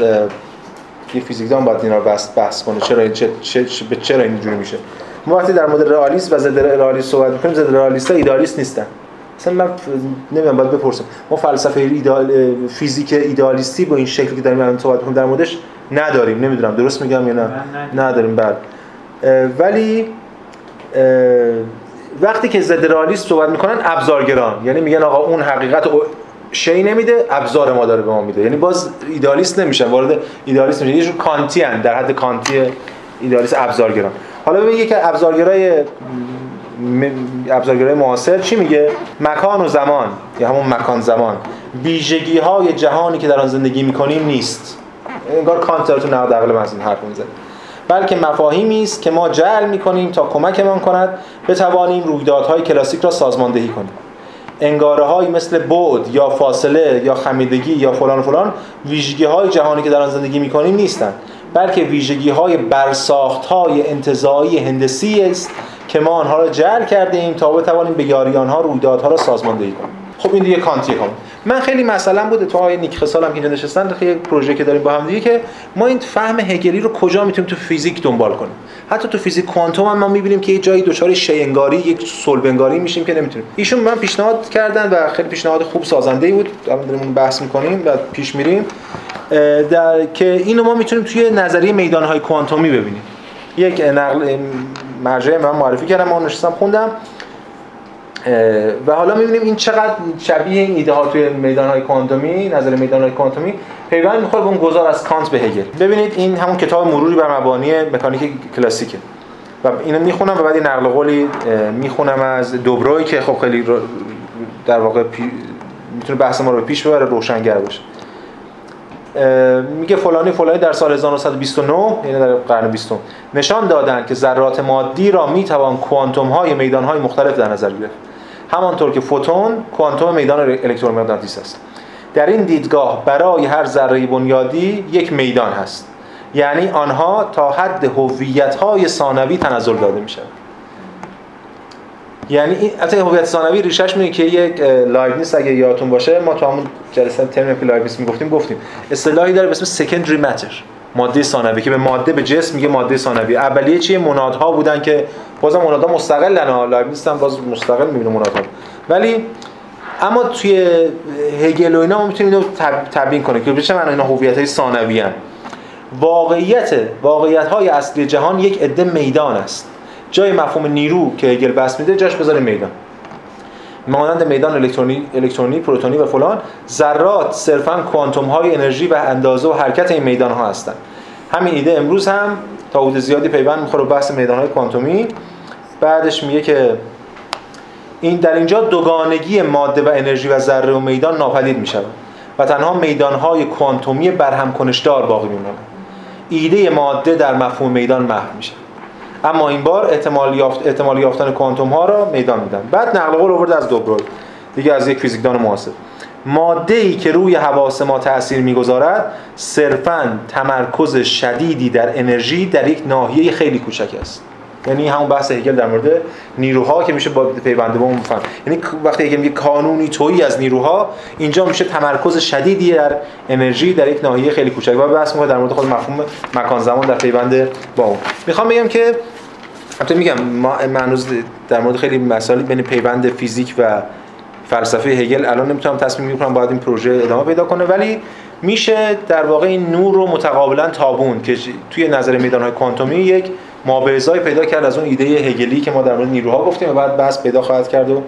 یه فیزیکدان باید اینا رو بحث بحث کنه چرا چه چه چرا اینجوری میشه؟ ما وقتی در مورد رئالیسم و ضد رئالیسم صحبت می‌کنیم ضد رئالیست‌ها ایدالیست نیستن. مثلا من نمی‌دونم باید بپرسم. ما فلسفه ایدال فیزیک ایدالیستی با این شکلی که داریم الان صحبت می‌کنیم در موردش نداریم. نمی‌دونم درست میگم یا نه؟ نداریم بعد ولی وقتی که ضد رئالیسم صحبت می‌کنن ابزارگران. یعنی میگن آقا اون حقیقت شی نمیده ابزار ما داره به ما میده. یعنی باز ایدالیست نمیشن وارد ایدالیست میشه یه جور کانتی هن. در حد کانتی ایدالیست ابزارگرا حالا ببین که ابزارگرای ابزارگرای معاصر چی میگه؟ مکان و زمان. یا همون مکان زمان. ویژگی های جهانی که در آن زندگی می‌کنیم نیست. انگار کانت داره تو نقد عقل این حرف می‌زنه. بلکه مفاهیمی است که ما جعل می‌کنیم تا کمکمان کند بتوانیم رویدادهای کلاسیک را سازماندهی کنیم. انگاره های مثل بعد یا فاصله یا خمیدگی یا فلان فلان ویژگی های جهانی که در آن زندگی می‌کنیم نیستند. بلکه ویژگی های برساخت های انتزاعی هندسی است که ما آنها را جعل کرده ایم تا بتوانیم به یاری آنها رویدادها را سازماندهی کنیم. خب این دیگه کانتیه کام. من خیلی مثلا بوده تو آقای نیک خسال هم اینجا نشستن خیلی پروژه که داریم با هم دیگه که ما این فهم هگلی رو کجا می‌تونیم تو فیزیک دنبال کنیم؟ حتی تو فیزیک کوانتوم هم ما می‌بینیم که یه جایی دچار شینگاری یک سولبنگاری میشیم که نمی‌تونیم. ایشون من پیشنهاد کردن و خیلی پیشنهاد خوب سازنده ای بود. الان داریم بحث می‌کنیم و پیش میریم. در که اینو ما می‌تونیم توی نظریه میدانهای کوانتومی ببینیم. یک نقل مرجع من معرفی کردم ما نشستم خوندم. و حالا می‌بینیم این چقدر شبیه این ایده ها توی میدان های کوانتومی نظر میدان های کوانتومی. پیوند می‌خوره به اون گذار از کانت به هگل. ببینید این همون کتاب مروری بر مبانی مکانیک کلاسیکه. و اینو می‌خونم و بعد این نقل قولی می‌خونم از دوبروی که خب خیلی در واقع پی... می‌تونه بحث ما رو پیش ببره روشنگر باشه. میگه فلانی فلانی در سال 1929 یعنی در قرن 20 نشان دادند که ذرات مادی را می‌توان کوانتوم های میدان های مختلف در نظر گرفت. همانطور که فوتون کوانتوم میدان الکترومغناطیس است. در این دیدگاه برای هر ذره بنیادی یک میدان هست. یعنی آنها تا حد هویت های ثانوی تنزل داده میشن یعنی این حتی هویت ثانوی ریشش میگه که یک نیست اگه یادتون باشه ما تو همون جلسه ترم که لایبنیتس می‌گفتیم گفتیم اصطلاحی داره به اسم secondary matter ماده ثانوی که به ماده به جسم میگه ماده ثانوی. اولیه چیه؟ مونادها بودن که بازم مونادها مستقلن لایبنیتس هم باز مستقل می‌بینه مونادها. ولی اما توی هگل و اینا ما می‌تونیم اینو تبیین کنیم که بشه من اینا هویت های ثانوی واقعیت واقعیت های اصلی جهان یک عده میدان است. جای مفهوم نیرو که هگل بس میده جاش بذاره میدان. مانند میدان الکترونی الکترونی پروتونی و فلان. ذرات صرفا کوانتوم های انرژی و اندازه و حرکت این میدان ها هستند همین ایده امروز هم تا حدود زیادی پیوند می‌خوره بحث میدان های کوانتومی. بعدش میگه که این در اینجا دوگانگی ماده و انرژی و ذره و میدان ناپدید می‌شود و تنها میدان های کوانتومی برهم کنشدار باقی میمونه ایده ماده در مفهوم میدان محو میشه. اما این بار احتمال, یافت، احتمال یافتن کوانتوم ها را میدان میدن. بعد نقل قول آورد از دوبروی دیگه از یک فیزیکدان معاصر. ماده ای که روی حواس ما تاثیر می‌گذارد صرفا تمرکز شدیدی در انرژی در یک ناحیه خیلی کوچک است. یعنی همون بحث هگل در مورد نیروها که میشه با پیوند با اون فهم. یعنی وقتی هگل میگه کانونی تویی از نیروها اینجا میشه تمرکز شدیدی در انرژی در یک ناحیه خیلی کوچک. و بحث می‌کنه در مورد خود مفهوم مکان زمان در پیوند با اون می‌خوام بگم که البته میگم ما هنوز در مورد خیلی مسائلی بین پیوند فیزیک و فلسفه هگل الان نمی‌تونم تصمیم می‌گیرم باید این پروژه ادامه پیدا کنه. ولی میشه در واقع این نور رو متقابلا تابون که توی نظر میدانهای کوانتومی یک مابعضای پیدا کرد از اون ایده هگلی که ما در مورد نیروها گفتیم و بعد بحث پیدا خواهد کرد و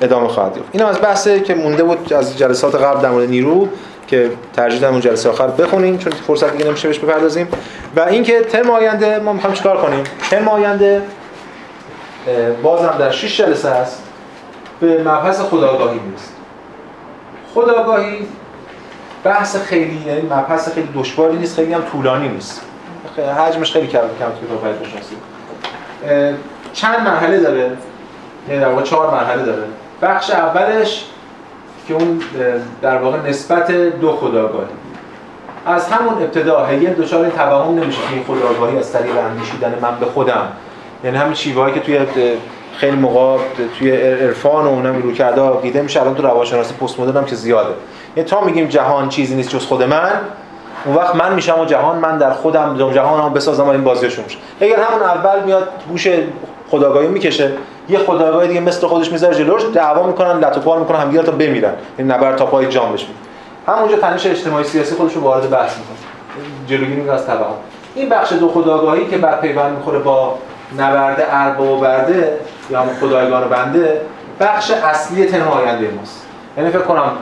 ادامه خواهد یافت. اینم از بحثی که مونده بود از جلسات قبل در مورد نیرو که ترجیح دادم اون جلسه آخر بخونیم چون فرصت دیگه نمیشه بهش بپردازیم. و اینکه ترم آینده ما می‌خوایم چیکار کنیم؟ ترم آینده بازم در 6 جلسه است به مبحث خداگاهی می‌رسیم. خداگاهی بحث خیلی یعنی مبحث خیلی دشواری نیست خیلی هم طولانی نیست. حجمش خیلی کم کم کتاب باید بشناسید چند مرحله داره؟ یعنی در واقع چهار مرحله داره. بخش اولش که اون در واقع نسبت دو خداگاهی. از همون ابتدا هگل دچار این توهم نمیشه که این خداگاهی از طریق اندیشیدن من به خودم. یعنی همین شیوهایی که توی خیلی موقع توی عرفان و اونم رو کرده عقیده میشه الان تو روانشناسی پست مدرن هم که زیاده. یعنی تا میگیم جهان چیزی نیست جز خود من اون وقت من میشم و جهان من در خودم جهانم بسازم و این بازیشون میشه. اگر همون اول میاد گوش خداگاهی می‌کشه یه خداگاهی دیگه مثل خودش می‌ذاره جلوش دعوا می‌کنن لطو پار می‌کنن همدیگه تا بمیرن. این نبر تا پای جام بشه. همونجا تنش اجتماعی سیاسی خودش رو وارد بحث می‌کنه. جلوگیری از توهم این بخش دو خداگاهی که بعد پیوند می‌خوره با نبرد ارباب و برده یا هم خدایگان و بنده بخش اصلی ترم آینده ماست. یعنی فکر کنم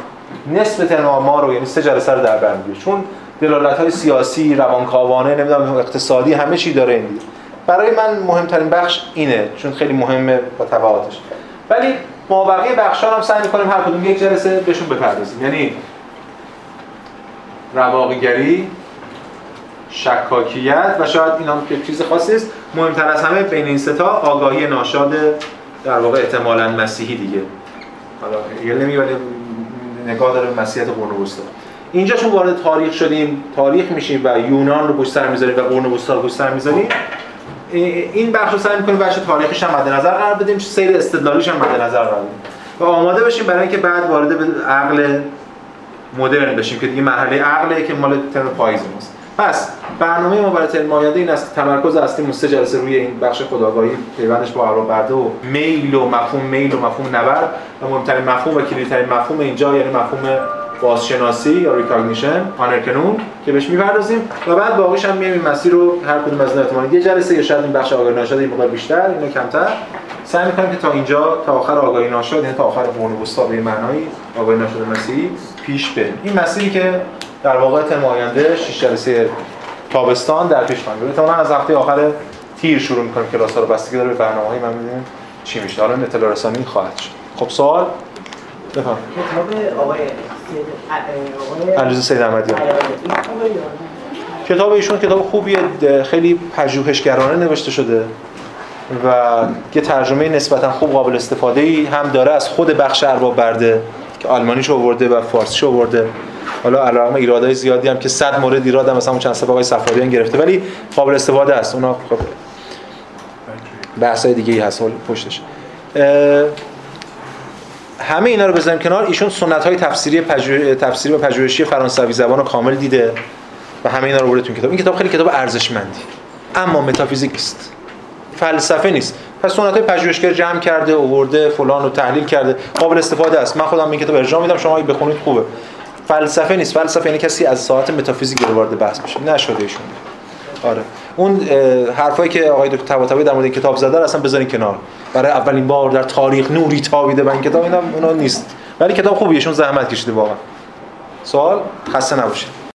نصف ترم ما رو یعنی سه جلسه رو در بر چون دلالت های سیاسی روانکاوانه نمی‌دونم اقتصادی همه چی داره این برای من مهمترین بخش اینه چون خیلی مهمه با تبعاتش ولی ما بقیه بخشا هم سعی می‌کنیم هر کدوم یک جلسه بهشون بپردازیم. یعنی رواقیگری شکاکیت و شاید این هم که چیز خاصی است مهمتر از همه بین این ستا آگاهی ناشاد در واقع احتمالاً مسیحی دیگه. حالا یه نمیگه نگاه داره مسیحیت قرون اینجا چون وارد تاریخ شدیم تاریخ میشیم و یونان رو پشت سر می‌ذاریم و قرون وسطا رو پشت سر می‌ذاریم. این بخش رو سعی می‌کنیم بخش تاریخیش هم مد نظر قرار بدیم سیر استدلالیش هم مد نظر قرار بدیم. و آماده بشیم برای اینکه بعد وارد به عقل مدرن بشیم که دیگه مرحله عقله که مال ترم پاییز ماست. پس برنامه ما برای ترم آینده این است تمرکز اصلی سه جلسه روی این بخش خودآگاهی پیوندش با ارباب برده و میل و مفهوم میل و مفهوم نبرد. و مهمترین مفهوم و کلیدترین مفهوم اینجا یعنی مفهوم بازشناسی یا recognition Anerkennung که بهش می‌پردازیم و بعد باقیش هم میایم مسیر رو هر کدوم از احتمال یه جلسه یا شاید این بخش آگاهی ناشد این مقدار بیشتر اینو کمتر. سعی می‌کنیم که تا اینجا تا آخر آگاهی ناشد یعنی تا آخر قرون وسطا به معنای آگاهی ناشد مسیحی پیش بریم. این مسیری که در واقع ترم آینده 6 جلسه تابستان در پیش خواهیم. احتمالاً از هفته آخر تیر شروع می‌کنیم کلاس‌ها رو. بستگی داره به برنامه‌های من چی میشه. حالا اطلاع رسانی خواهد شد. خب سوال؟ بفهم کتاب آقای علیرضا سید احمدیان کتاب ایشون کتاب خوبیه خیلی پژوهشگرانه نوشته شده و یه ترجمه نسبتا خوب قابل استفاده ای هم داره از خود بخش ارباب برده که آلمانیش آورده و فارسیش آورده. حالا علاوه ایرادای زیادی هم که 100 مورد ایراد هم مثلا چند سال آقای گرفته ولی قابل استفاده است. اونا خب بحثای دیگه ای هست پشتش. همه اینا رو بذاریم کنار. ایشون سنت های تفسیری پژوه... تفسیری و پژوهشی فرانسوی زبان رو کامل دیده و همه اینا رو برده کتاب. این کتاب خیلی کتاب ارزشمندی اما متافیزیک نیست. فلسفه نیست. پس سنت های پژوهشگر جمع کرده آورده فلان رو تحلیل کرده. قابل استفاده است. من خودم این کتاب ارجاع میدم. شما بخونید خوبه. فلسفه نیست. فلسفه یعنی کسی از ساعت متافیزیک وارد بحث بشه نشده ایشون. آره. اون حرفایی که آقای دکتر طباطبایی در مورد کتاب زده اصلا بذارین کنار. برای اولین بار در تاریخ نوری تابیده این کتاب اینا اونا نیست. ولی کتاب خوبیه چون زحمت کشیده واقعا. سوال خسته نباشید.